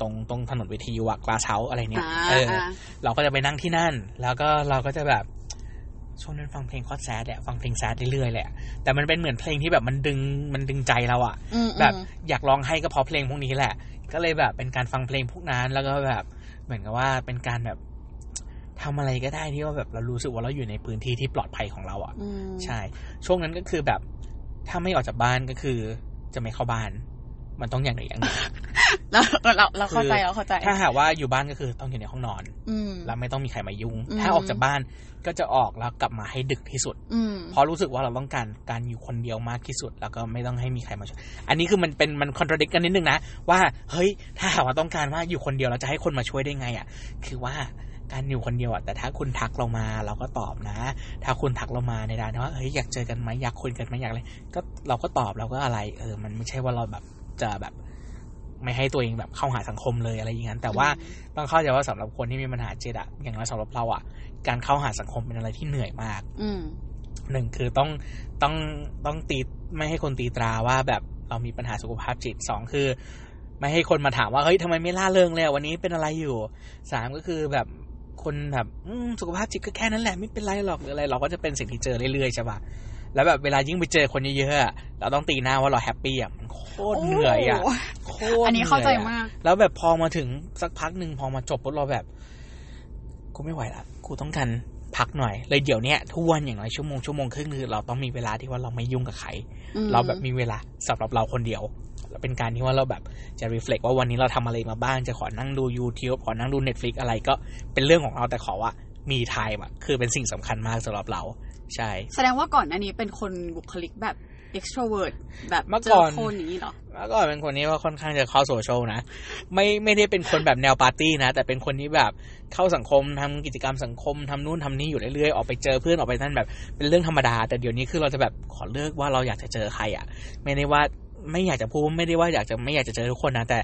ตรงตรงถนนวิทยุอะกลาเช้าอะไรเนี่ยอ่าเออออ่าเราก็จะไปนั่งที่นั่น แล้วก็เราก็จะแบบช่วงนั้นฟังเพลงคอดแซดแหละฟังเพลงแซดเรื่อยๆแหละแต่มันเป็นเหมือนเพลงที่แบบมันดึงมันดึงใจเราอะอืมแบบอืมอยากร้องให้ก็เพราะเพลงพวกนี้แหละ ก็เลยแบบเป็นการฟังเพลงพวกนั้นแล้วก็แบบเหมือนกับว่าเป็นการแบบทำอะไรก็ได้ที่ว่าแบบเรารู้สึกว่าเราอยู่ในพื้นที่ที่ปลอดภัยของเราอะ่ะอืมใช่ ช่วงนั้นก็คือแบบถ้าไม่ออกจากบ้านก็คือจะไม่เข้าบ้าน มันต้องอย่างใดอย่างหนึ่งเราเราเราเข้าใจเราเข้าใจ ถ้าหากว่าอยู่บ้านก็คือต้องอยู่ในห้องนอนอืมแล้วไม่ต้องมีใครมายุ่งอืมถ้าออกจากบ้านก็จะออกแล้วกลับมาให้ดึกที่สุดอืมเพราะรู้สึกว่าเราต้องการการอยู่คนเดียวมากที่สุด แล้วก็ไม่ต้องให้มีใครมาช่วยอันนี้คือมันเป็นมันคอนทราดิกกันนิดนึงนะว่าเฮ้ยถ้าหากว่าต้องการว่าอยู่คนเดียวเราจะให้คนมาช่วยได้ไงอะ่ะ คือว่าการอยู่คนเดียวอะ่ะแต่ถ้าคุณทักเรามาเราก็ตอบนะ ถ้าคุณทักเรามาในด้านว่าเฮ้ยอยากเจอกันไหมอยากคุยกันไหมอยากอะไรก็เราก็ตอบเราก็อะไร เออ มันไม่ใช่ว่าเราแบบ จะแบบ ไม่ให้ตัวเองแบบเข้าหาสังคมเลยอะไรอย่างนั้นแต่ว่าต้องเข้าใจว่าสำหรับคนที่มีปัญหาจิตอะอย่างน้อยสำหรับเราอะการเข้าหาสังคมเป็นอะไรที่เหนื่อยมาก อืมหนึ่งคือต้องต้องต้องตีไม่ให้คนตีตราว่าแบบเรามีปัญหาสุขภาพจิตสองคือ ไม่ให้คนมาถามว่าเฮ้ยทำไมไม่ล่าเริงเลยอะวันนี้เป็นอะไรอยู่สามก็คือแบบคนแบบอืมสุขภาพจิตก็แค่นั้นแหละไม่เป็นไรหรอกหรืออะไร เราก็จะเป็นสิ่งที่เจอเรื่อยๆใช่ปะ แล้วแบบเวลายิ่งไปเจอคนเยอะๆอะเราต้องตีหน้าว่าเราแฮปปี้อะมันโคตรเหนื่อยอะโโคตรอันนี้เข้าใจหอยอะมาก แล้วแบบพอมาถึงสักพักหนึ่งพอมาจบปุ๊บเราแบบ กูไม่ไหวละกูต้องการพักหน่อย เลยเดี๋ยวเนี้ยทุกวันอย่างน้อยชั่วโมงชั่วโมงครึ่งคือเราต้องมีเวลาที่ว่าเราไม่ยุ่งกับใครอืมเราแบบมีเวลาสำหรับเราคนเดียวแล้วเป็นการที่ว่าเราแบบจะ reflect ว่าวันนี้เราทำอะไรมาบ้าง จะขอนั่งดู YouTube ขอนั่งดู Netflix อะไรก็เป็นเรื่องของเราแต่ขอว่า me time อะคือเป็นสิ่งสำคัญมากสำหรับเรา ใช่ แสดงว่าก่อนอันนี้เป็นคนบุคลิกแบบ extrovert แบบเมื่อก่อนเจอคนอย่างนี้เหรอแล้วก็เป็นคนที่ว่าค่อนข้างจะเข้าโซเชียลนะ ไม่ไม่ได้เป็นคนแบบแนวปาร์ตี้นะ แต่เป็นคนที่แบบเข้าสังคมทำกิจกรรมสังคมทำนู่นทำนี่อยู่เรื่อยๆออกไปเจอเพื่อนออกไปนั่นแบบ เป็นเรื่องธรรมดา แต่เดี๋ยวนี้คือเราจะแบบขอเลือกว่าเราอยากจะเจอใครอะ ไม่ได้ว่าไม่อยากจะพูดไม่ได้ว่าอยากจะไม่อยากจะเจอทุกคนนะแต่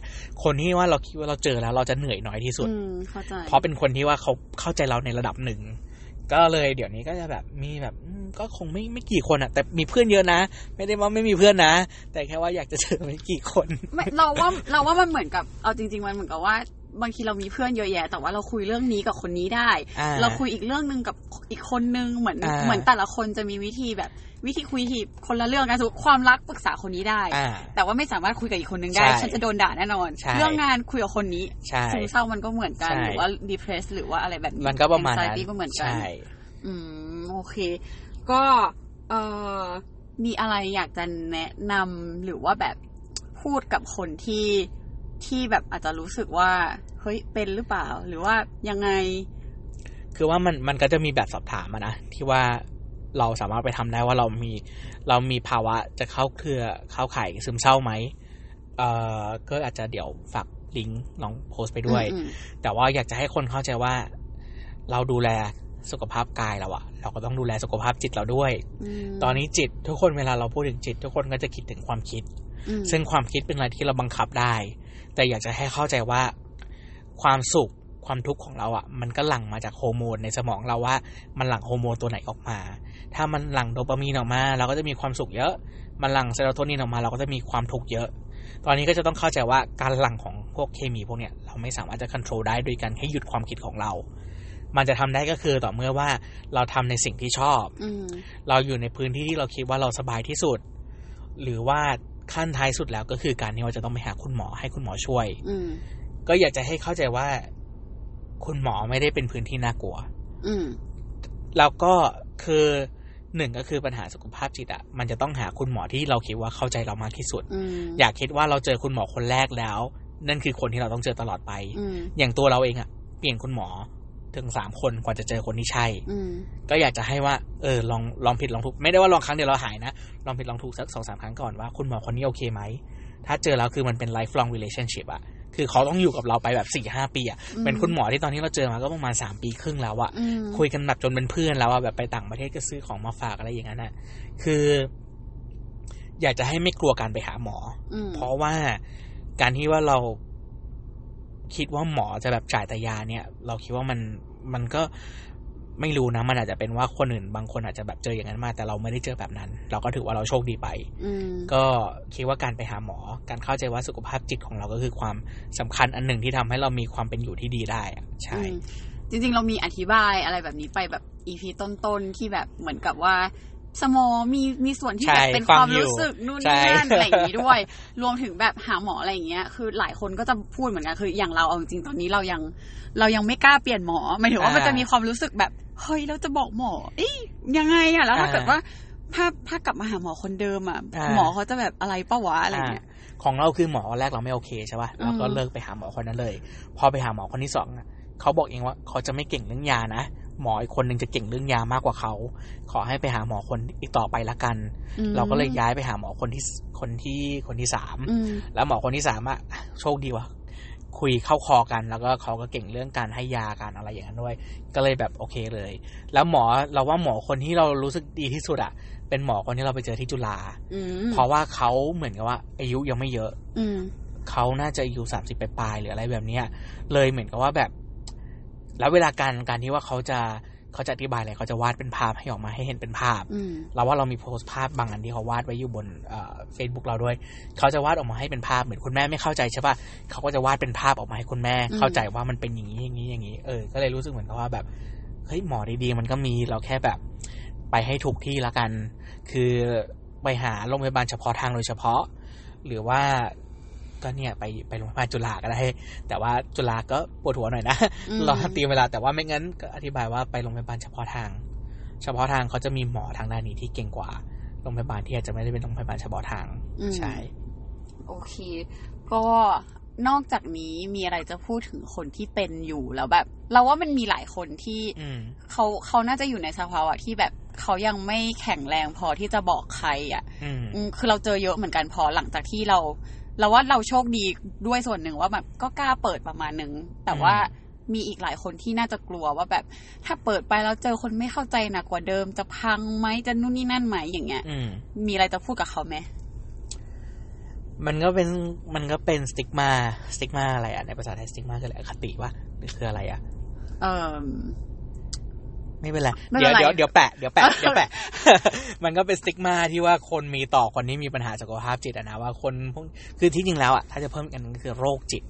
คนที่ว่าเราคิดว่าเราเจอแล้ว เราจะเหนื่อยน้อยที่สุดอืมเข้าใจเพราะเป็นคนที่ว่าเขาเข้าใจเราในระดับหนึ่ง ก็เลยเดี๋ยวนี้ก็จะแบบมีแบบก็คงไม่ไม่กี่คนอะแต่มีเพื่อนเยอะนะ ไม่ได้ว่าไม่มีเพื่อนนะ แต่แค่ว่าอยากจะเจอไม่กี่คนไม่เราว่าเราว่ามันเหมือนกับเอาจริง ๆ มันเหมือนกับว่า บางทีเรามีเพื่อนเยอะแยะ แต่ว่าเราคุยเรื่องนี้กับคนนี้ได้อ่าเราคุยอีกเรื่องหนึ่งกับอีกคนนึงเหมือนอ่าเหมือนแต่ละคนจะมีวิธีแบบวิธีคุยที่คนละเรื่องกันสมมุติความรักปรึกษาคนนี้ได้อ่าแต่ว่าไม่สามารถคุยกับอีกคนนึงได้ใช่ฉันจะโดนด่าแน่นอนใช่เรื่องงานคุยกับคนนี้ใช่ซึมเศร้ามันก็เหมือนกันใช่หรือว่า depress หรือว่าอะไรแบบนี้มันก็ประมาณนั้น anxiety ก็เหมือนกันใช่อืมโอเค ก็เอ่อมีอะไรอยากจะแนะนำหรือว่าแบบพูดกับคนที่ ที่แบบอาจจะรู้สึกว่า เฮ้ยเป็นหรือเปล่า หรือว่ายังไง คือว่ามันมันก็จะมีแบบสอบถามอะนะที่ว่าเราสามารถไปทำได้ว่าเรามีเรามีภาวะจะเข้าเครือเข้าข่ายซึมเศร้าไหมเอ่อก็อาจจะเดี๋ยวฝากลิงก์ลองโพสต์ไปด้วยอืมแต่ว่าอยากจะให้คนเข้าใจว่า เราดูแลสุขภาพกายเราอะเราก็ต้องดูแลสุขภาพจิตเราด้วยอืมตอนนี้จิตทุกคนเวลาเราพูดถึงจิต ทุกคนก็จะคิดถึงความคิดอืมซึ่งความคิดเป็นอะไรที่เราบังคับได้ แต่อยากจะให้เข้าใจว่าความสุขความทุกข์ของเราอะ่ะ มันก็หลั่งมาจากฮอร์โมนในสมองเราว่า มันหลั่งฮอร์โมนตัวไหนออกมา ถ้ามันหลั่งโดปามีนออกมา เราก็จะมีความสุขเยอะ มันหลั่งเซโรโทนินออกมา เราก็จะมีความทุกข์เยอะ ตอนนี้ก็จะต้องเข้าใจว่าการหลั่งของพวกเคมีพวกเนี้ยเราไม่สามารถจะควบคุมได้โดยการให้หยุดความคิดของเรา มันจะทำได้ก็คือต่อเมื่อว่าเราทำในสิ่งที่ชอบอืมเราอยู่ในพื้นที่ที่เราคิดว่าเราสบายที่สุด หรือว่า ขั้นท้ายสุดแล้วก็คือการที่เราจะต้องไปหาคุณหมอให้คุณหมอช่วย อืมก็อยากจะให้เข้าใจว่า คุณหมอไม่ได้เป็นพื้นที่น่ากลัว อืมแล้วก็คือหนึ่งก็คือปัญหาสุขภาพจิตอะมันจะต้องหาคุณหมอที่เราคิดว่าเข้าใจเรามากที่สุดอืมอย่าคิดว่าเราเจอคุณหมอคนแรกแล้ว นั่นคือคนที่เราต้องเจอตลอดไปอืมอย่างตัวเราเองอะเปลี่ยนคุณหมอ ถึงสามคนกว่าจะเจอคนที่ใช่อืมก็อยากจะให้ว่า เออ ลองลองผิดลองถูกไม่ได้ว่าลองครั้งเดียวเราหายนะ ลองผิดลองถูกสักสองสามครั้งก่อนว่าคุณหมอคนนี้โอเคไหม ถ้าเจอแล้วคือมันเป็น lifelong relationship อะคือเขาต้องอยู่กับเราไปแบบสี่ห้าปีอะอืมเป็นคุณหมอที่ตอนที่เราเจอมาก็ประมาณสามปีครึ่งแล้วอะอืมคุยกันแบบจนเป็นเพื่อนแล้วอะแบบไปต่างประเทศก็ซื้อของมาฝากอะไรอย่างนั้นอะคือ อยากจะให้ไม่กลัวการไปหาหมออืมเพราะว่าการที่ว่าเรา คิดว่าหมอจะแบบจ่ายแต่ยาเนี่ย เราคิดว่ามันมันก็ไม่รู้นะ มันอาจจะเป็นว่าคนอื่นบางคนอาจจะแบบเจออย่างนั้นมา แต่เราไม่ได้เจอแบบนั้น เราก็ถือว่าเราโชคดีไปอืมก็คิดว่าการไปหาหมอ การเข้าใจว่าสุขภาพจิตของเราก็คือความสำคัญอันหนึ่งที่ทำให้เรามีความเป็นอยู่ที่ดีได้อะใช่อืมจริง ๆ เรามีอธิบายอะไรแบบนี้ไปแบบอีพีต้นๆที่แบบเหมือนกับว่า สมองมีมีส่วนที่ใช่แบบเป็นฟัคงวามอยู่รู้สึกนู่นใช่นี่นั่นอะไรอย่างนี้ด้วย รวมถึงแบบหาหมออะไรอย่างเงี้ย คือหลายคนก็จะพูดเหมือนกันคืออย่างเราเอาจริงๆตอนนี้เรายัง เรายังไม่กล้าเปลี่ยนหมอหมายถึงว่ามันจะมีความรู้สึกแบบเฮ้ยเราจะบอกหมอเอ๊ยยังไงอะแล้วถ้าเกิดว่าถ้าถ้ากลับมาหาหมอคนเดิมอะอ่าหมอเขาจะแบบอะไรปะวะอะไรเงี้ยอ่าของเราคือหมอแรกเราไม่โอเคใช่ป่ะเราก็อืมเลิกไปหาหมอคนนั้นเลย พอไปหาหมอคนที่สองอะเขาบอกเองว่าเขาจะไม่เก่งเรื่องยานะ หมออีกคนหนึ่งจะเก่งเรื่องยามากกว่าเขา ขอให้ไปหาหมอคนอีกต่อไปละกันอืมเราก็เลยย้ายไปหาหมอคนที่คนที่คนที่สามอืมแล้วหมอคนที่สามอะโชคดีว่ะคุยเข้าคอกัน แล้วก็เขาก็เก่งเรื่องการให้ยาการอะไรอย่างนั้นด้วย ก็เลยแบบโอเคเลย แล้วหมอเราว่าหมอคนที่เรารู้สึกดีที่สุดอะเป็นหมอคนที่เราไปเจอที่จุฬาอืมเพราะว่าเขาเหมือนกับว่า อายุยังไม่เยอะอืมเขาน่าจะอายุสามสิบปลายๆหรืออะไรแบบเนี้ย เลยเหมือนกับว่าแบบ แล้วเวลาการการที่ว่าเขาจะเขาจะอธิบายอะไรเขาจะวาดเป็นภาพให้ออกมาให้เห็นเป็นภาพอืมเราว่าเรามีโพสต์ภาพบางอันที่เขาวาดไว้อยู่บนเฟซบุ๊กเราด้วย เขาจะวาดออกมาให้เป็นภาพเหมือนคุณแม่ไม่เข้าใจใช่ปะเขาก็จะวาดเป็นภาพออกมาให้คุณแม่อืมเข้าใจว่ามันเป็นอย่างนี้อย่างนี้อย่างนี้เออก็เลยรู้สึกเหมือนกับว่าแบบเฮ้ยหมอดีๆ มันก็มีเราแค่แบบ ไปให้ถูกที่ละกัน คือไปหาโรงพยาบาลเฉพาะทางโดยเฉพาะ หรือว่า ก็เนี่ยไปไปโรงพยาบาลจุฬาก็ได้ แต่ว่าจุฬาก็ปวดหัวหน่อยนะอืมเราเตรียมเวลาแต่ว่าไม่งั้นก็อธิบายว่าไปโรงพยาบาลเฉพาะทาง เฉพาะทางเขาจะมีหมอทางด้านนี้ที่เก่งกว่าโรงพยาบาลที่อาจจะไม่ได้เป็นโรงพยาบาลเฉพาะทางอืมใช่โอเค ก็นอกจากนี้มีอะไรจะพูดถึงคนที่เป็นอยู่แล้วแบบ เราว่ามันมีหลายคนที่อืมเขาเขาน่าจะอยู่ในสภาวะที่แบบเขายังไม่แข็งแรงพอที่จะบอกใครอะอืมอืมคือเราเจอเยอะเหมือนกันพอหลังจากที่เรา เราว่าเราโชคดีด้วยส่วนหนึ่งว่าแบบก็กล้าเปิดประมาณหนึ่งแต่ว่ามีอีกหลายคนที่น่าจะกลัวว่าแบบ ถ้าเปิดไปแล้วเจอคนไม่เข้าใจหนักกว่าเดิมจะพังไหมจะนู่นนี่นั่นไหมอย่างเงี้ยอืมมีอะไรจะพูดกับเขาไหมมันก็เป็นมันก็เป็นสติ๊กมาสติ๊กมาอะไรอะในภาษาไทยสติ๊กมาคืออะไรอคติวะหรือคืออะไรอะเออ ไม่เป็นไรไม่เป็เดี๋ยวนไรเดี๋ยวเดี๋ยวแปะเดี๋ยวแปะเดี๋ยวแปะ มันก็เป็นสติ๊กมาที่ว่าคนมีต่อคนที่มีปัญหาสุขภาพจิตอะนะว่าคนพวกคือที่จริงแล้วอะถ้าจะเพิ่มอีกอันนึงก็คือโรคจิต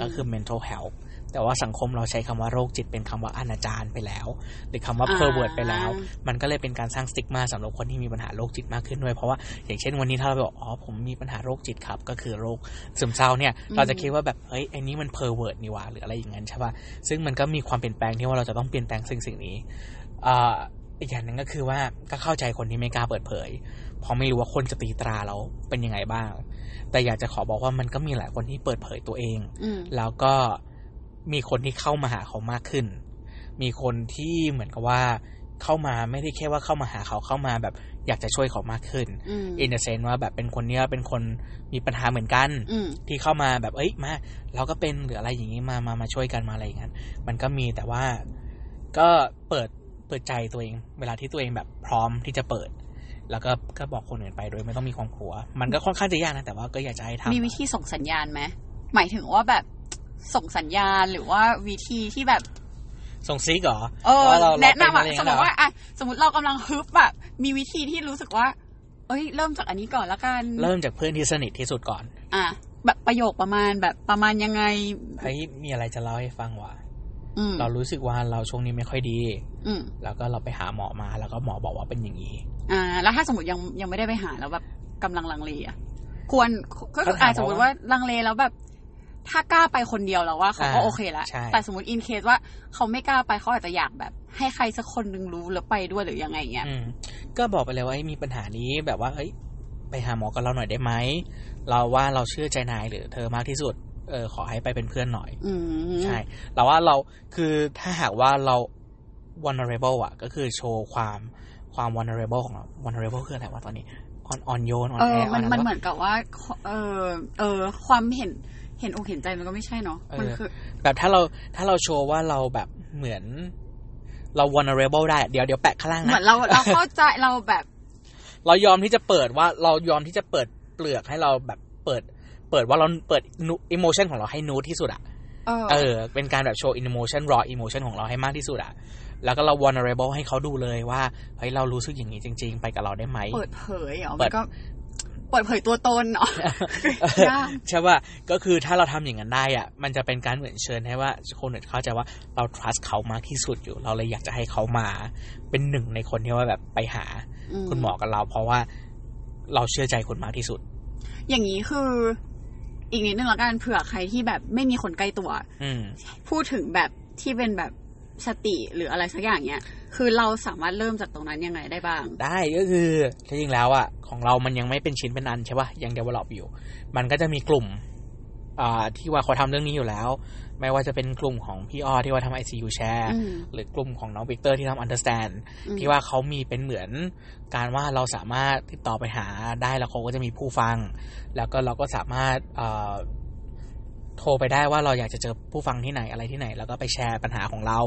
ก็คือ mental health แต่ว่าสังคมเราใช้คำว่าโรคจิตเป็นคำว่าอนาจารไปแล้ว หรือคำว่าอ่า pervert ไปแล้ว มันก็เลยเป็นการสร้างสติ๊กมาสำหรับคนที่มีปัญหาโรคจิตมากขึ้นด้วย เพราะว่าอย่างเช่นวันนี้ถ้าเราบอกอ๋อผมมีปัญหาโรคจิตครับ ก็คือโรคซึมเศร้าเนี่ย เราจะคิดว่าแบบเฮ้ยไอ้นี้มัน pervert นี่หว่าหรืออะไรอย่างนั้นใช่ป่ะซึ่งมันก็มีความเปลี่ยนแปลงที่ว่าเราจะต้องเปลี่ยนแปลงสิ่งสิ่งนี้อ่าอีกอย่างหนึ่งก็คือว่าก็เข้าใจคนที่ไม่กล้าเปิดเผย เพราะไม่รู้ว่าคนจะตีตราเราเป็นยังไงบ้าง แต่อยากจะขอบอกว่ามันก็มีหลายคนที่เปิดเผยตัวเองอืมแล้วก็ มีคนที่เข้ามาหาเขามากขึ้น มีคนที่เหมือนกับว่าเข้ามาไม่ได้แค่ว่าเข้ามาหาเขาเข้ามาแบบอยากจะช่วยเขามากขึ้นอืมอินเดเซนว่าแบบเป็นคนเนี้ยเป็นคนมีปัญหาเหมือนกันอืมที่เข้ามาแบบเอ้ยมาเราก็เป็นหรืออะไรอย่างนี้มามามาช่วยกันมาอะไรอย่างนั้นมันก็มีแต่ว่าก็เปิดเปิดใจตัวเอง เวลาที่ตัวเองแบบพร้อมที่จะเปิด แล้วก็ก็บอกคนอื่นไปโดยไม่ต้องมีความกลัว มันก็ค่อนข้างจะยากนะแต่ว่าก็อยากจะให้ทำมีวิธีส่งสัญญาณไหมหมายถึงว่าแบบ ส่งสัญญาณหรือว่าวิธีที่แบบ ส่งซิกเหรอเออว่าเราแนะนำอะเราเป็สมมติว่าอะสมมติเรากำลังฮึบแบบมีวิธีที่รู้สึกว่า เอ้ย เริ่มจากอันนี้ก่อนละกันเริ่มจากเพื่อนที่สนิทที่สุดก่อน อะแบบประโยคประมาณแบบประมาณยังไงเฮ้ยมีอะไรจะเล่าให้ฟังว่ะอืมเรารู้สึกว่าเราช่วงนี้ไม่ค่อยดี อืมแล้วก็เราไปหาหมอมา แล้วก็หมอบอกว่าเป็นอย่างนี้อ่า แล้วถ้าสมมติยังยังไม่ได้ไปหาแล้วแบบกำลังลังเลอะควรก็คือก็ถามอะสมมติว่าลังเลแล้วแบบ ถ้ากล้าไปคนเดียวแล้วว่าเขาก็อ่าโอเคละใช่แต่สมมติอินเคสว่าเขาไม่กล้าไปเขาอาจจะอยากแบบ ให้ใครสักคนหนึ่งรู้แล้วไปด้วยหรือยังไงเงี้ยอืมก็บอกไปเลยว่าเฮ้ยมีปัญหานี้แบบว่าเฮ้ย ไปหาหมอกับเราหน่อยได้ไหมเราว่าเราเชื่อใจนายหรือเธอมากที่สุดเออขอให้ไปเป็นเพื่อนหน่อยอืมใช่แต่ว่าเราคือถ้าหากว่าเรา vulnerable อะ ก็คือโชว์ความความ vulnerable ของเรา vulnerable คืออะไรวะตอนนี้อ่อนอ่อนโยนอ่อนเอแออมันอ่มันแเหมือนกับว่า เออเออ ความเห็น เห็นอกเห็นใจมันก็ไม่ใช่เนาะมันคือแบบถ้าเราถ้าเราโชว์ว่าเราแบบเหมือน เรา vulnerable ได้ เดี๋ยวเดี๋ยวแปะข้างล่างเหมือนนะเราเราเข้าใจเราแบบ เรายอมที่จะเปิดว่าเรายอมที่จะเปิดเปลือกให้เราแบบเปิด เปิดว่าเราเปิด emotion ของเราให้นูดที่สุดอะเออเออ เป็นการแบบโชว์ emotion raw emotion ของเราให้มากที่สุดอะแล้วก็เรา vulnerable ให้เขาดูเลยว่าเฮ้ยเรารู้สึกอย่างนี้จริง ๆ ไปกับเราได้ไหมเปิดเผยเหรอเปิมัดนก็ เปิดเผยตัวตนเนาะยากใช่ว่าก็คือถ้าเราทำอย่างนั้นได้อะมันจะเป็นการเหมือนเชิญให้ว่าคนอื่นเข้าใจว่าเรา trust เขามากที่สุดอยู่ เราเลยอยากจะให้เขามา เป็นหนึ่งในคนที่ว่าแบบไปหาอืมคุณหมอกับเรา เพราะว่าเราเชื่อใจคุณมากที่สุด อย่างนี้คืออีกนิดนึงละกันเผื่อใครที่แบบไม่มีคนใกล้ตัวอืมพูดถึงแบบที่เป็นแบบ สติหรืออะไรสักอย่างเนี้ย คือเราสามารถเริ่มจากตรงนั้นยังไงได้บ้าง ได้ก็คือที่จริงแล้วอะของเรามันยังไม่เป็นชิ้นเป็นอันใช่ป่ะยัง develop อยู่ มันก็จะมีกลุ่มอ่าที่ว่าเขาทำเรื่องนี้อยู่แล้ว ไม่ว่าจะเป็นกลุ่มของพี่อ้อที่ว่าทำ ICU share อืมหรือกลุ่มของน้องวิกเตอร์ที่ทำ understand อืมที่ว่าเขามีเป็นเหมือน การว่าเราสามารถติดต่อไปหาได้แล้วเขาก็จะมีผู้ฟัง แล้วก็เราก็สามารถเอ่อ โทรไปได้ว่าเราอยากจะเจอผู้ฟังที่ไหนอะไรที่ไหน แล้วก็ไปแชร์ปัญหาของเรา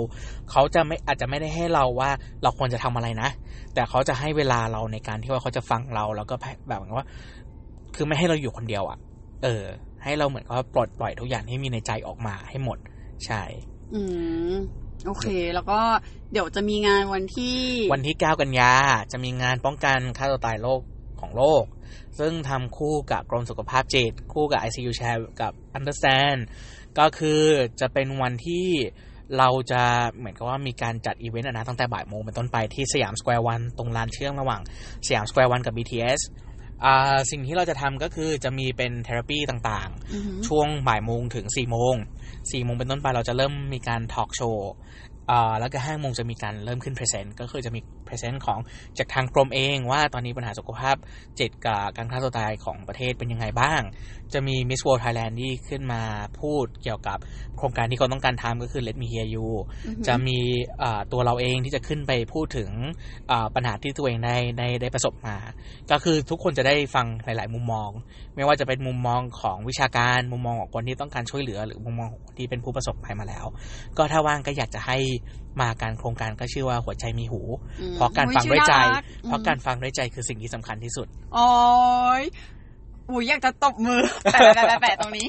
เขาจะไม่อาจจะไม่ได้ให้เราว่าเราควรจะทำอะไรนะ แต่เขาจะให้เวลาเราในการที่ว่าเขาจะฟังเรา แล้วก็แบบเหมือนว่า คือไม่ให้เราอยู่คนเดียวอะ่ะ เออ ให้เราเหมือนกับว่าปลดปล่อยทุกอย่างที่มีในใจออกมาให้หมด ใช่ อืมโอเค แล้วก็เดี๋ยวจะมีงานวันที่ วันที่9กันยาจะมีงานป้องกันฆ่าตัวตายโลกของโลก ซึ่งทำคู่กับกรมสุขภาพจิต คู่กับ ICU Share กับ Understand ก็คือจะเป็นวันที่เราจะเหมือนกับว่ามีการจัดอีเวนต์อะนะตั้งแต่บ่ายโมงเป็นต้นไปที่สยามสแควร์วันตรงลานเชื่อมระหว่างสยามสแควร์วันกับ BTS อ่าสิ่งที่เราจะทำก็คือจะมีเป็น therapy ต่างๆอือหือช่วงบ่ายโมงถึงสี่โมงสี่โมงเป็นต้นไปเราจะเริ่มมีการทอล์กโชว์อ่า แล้วก็ห้าโมงจะมีการเริ่มขึ้น present ก็คือจะมี present ของจากทางกรมเองว่าตอนนี้ปัญหาสุขภาพจิตกับการฆ่าตัวตายของประเทศเป็นยังไงบ้าง จะมี Miss World Thailand ที่ขึ้นมาพูดเกี่ยวกับโครงการที่เขาต้องการทำก็คือ Let Me Hear You อือหือจะมีอ่าตัวเราเองที่จะขึ้นไปพูดถึงอ่าปัญหาที่ตัวเองได้ได้ได้ประสบมา ก็คือทุกคนจะได้ฟังหลาย ๆ มุมมอง ไม่ว่าจะเป็นมุมมองของวิชาการมุมมองของคนที่ต้องการช่วยเหลือ หรือมุมมองของคนที่เป็นผู้ประสบภัยมาแล้ว ก็ถ้าว่างก็อยากจะให้ มาการโครงการก็ชื่อว่าหัวใจมีหูอืมเพราะการฟังด้วยใจอุ๊ยชื่อน่ารักเพราะการฟังด้วยใจคือสิ่งที่สำคัญที่สุดโอ้ยอุ้ยอยากจะตบมือแปะแปะแปะแปะตรงนี้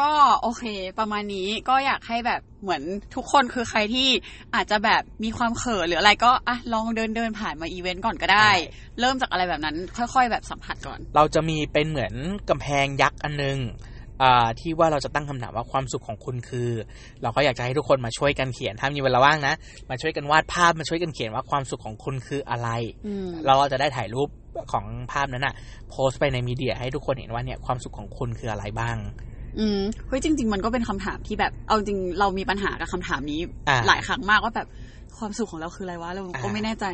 ก็โอเค ประมาณนี้ก็อยากให้แบบเหมือนทุกคนคือใครที่อาจจะแบบมีความเขินหรืออะไรก็อะลองเดินเดินผ่านมาอีเวนต์ก่อนก็ได้ใช่เริ่มจากอะไรแบบนั้น ค่อย ๆ แบบสัมผัสก่อน เราจะมีเป็นเหมือนกำแพงยักษ์อันนึงอ่า ที่ว่าเราจะตั้งคำถามว่าความสุขของคุณคือ เราก็อยากจะให้ทุกคนมาช่วยกันเขียนถ้ามีเวลาว่างนะ มาช่วยกันวาดภาพมาช่วยกันเขียนว่าความสุขของคุณคืออะไรอืมเราก็จะได้ถ่ายรูปของภาพนั้นอะโพสต์ไปในมีเดียให้ทุกคนเห็นว่าเนี่ยความสุขของคุณคืออะไรบ้าง อืมเฮ้ยจริง ๆ มันก็เป็นคำถามที่แบบเอาจริงเรามีปัญหากับคำถามนี้อ่าหลายครั้งมากว่าแบบ ความสุขของเราคืออะไรวะเราก็อ่าไม่แน่ใจ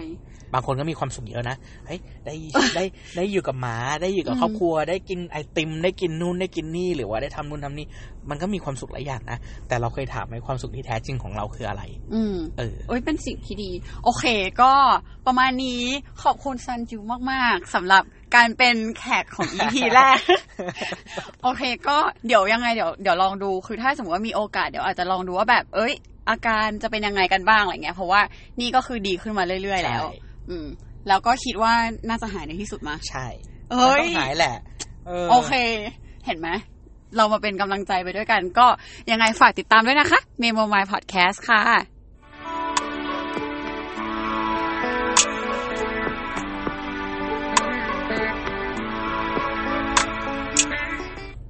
บางคนก็มีความสุขเยอะนะเฮ้ยได้ได้ได้อยู่กับหมาได้อยู่กับอืมครอบครัว ได้กินไอติม ได้กินนู่นได้กินนี่หรือว่าได้ทำนู่นทำนี่มันก็มีความสุขหลายอย่างนะแต่เราเคยถามไหมความสุขที่แท้จริงของเราคืออะไร อืมเออโอ้ยเป็นสิ่งที่ดี โอเค ก็ประมาณนี้ขอบคุณซันจิวมาก ๆสำหรับการเป็นแขกของ EP แรก โอเค ก็เดี๋ยวยังไงเดี๋ยวเดี๋ยวลองดู คือถ้าสมมติว่ามีโอกาสเดี๋ยวอาจจะลองดูว่าแบบ เอ้ย อาการจะเป็นยังไงกันบ้างอะไรเงี้ย เพราะว่านี่ก็คือดีขึ้นมาเรื่อยๆแล้วใช่อืม แล้วก็คิดว่าน่าจะหายในที่สุดมาใช่เอ้ยมันต้องหายแหละโอเค เห็นไหมเรามาเป็นกำลังใจไปด้วยกัน ก็ยังไงฝากติดตามด้วยนะคะ Memo My Podcast ค่ะ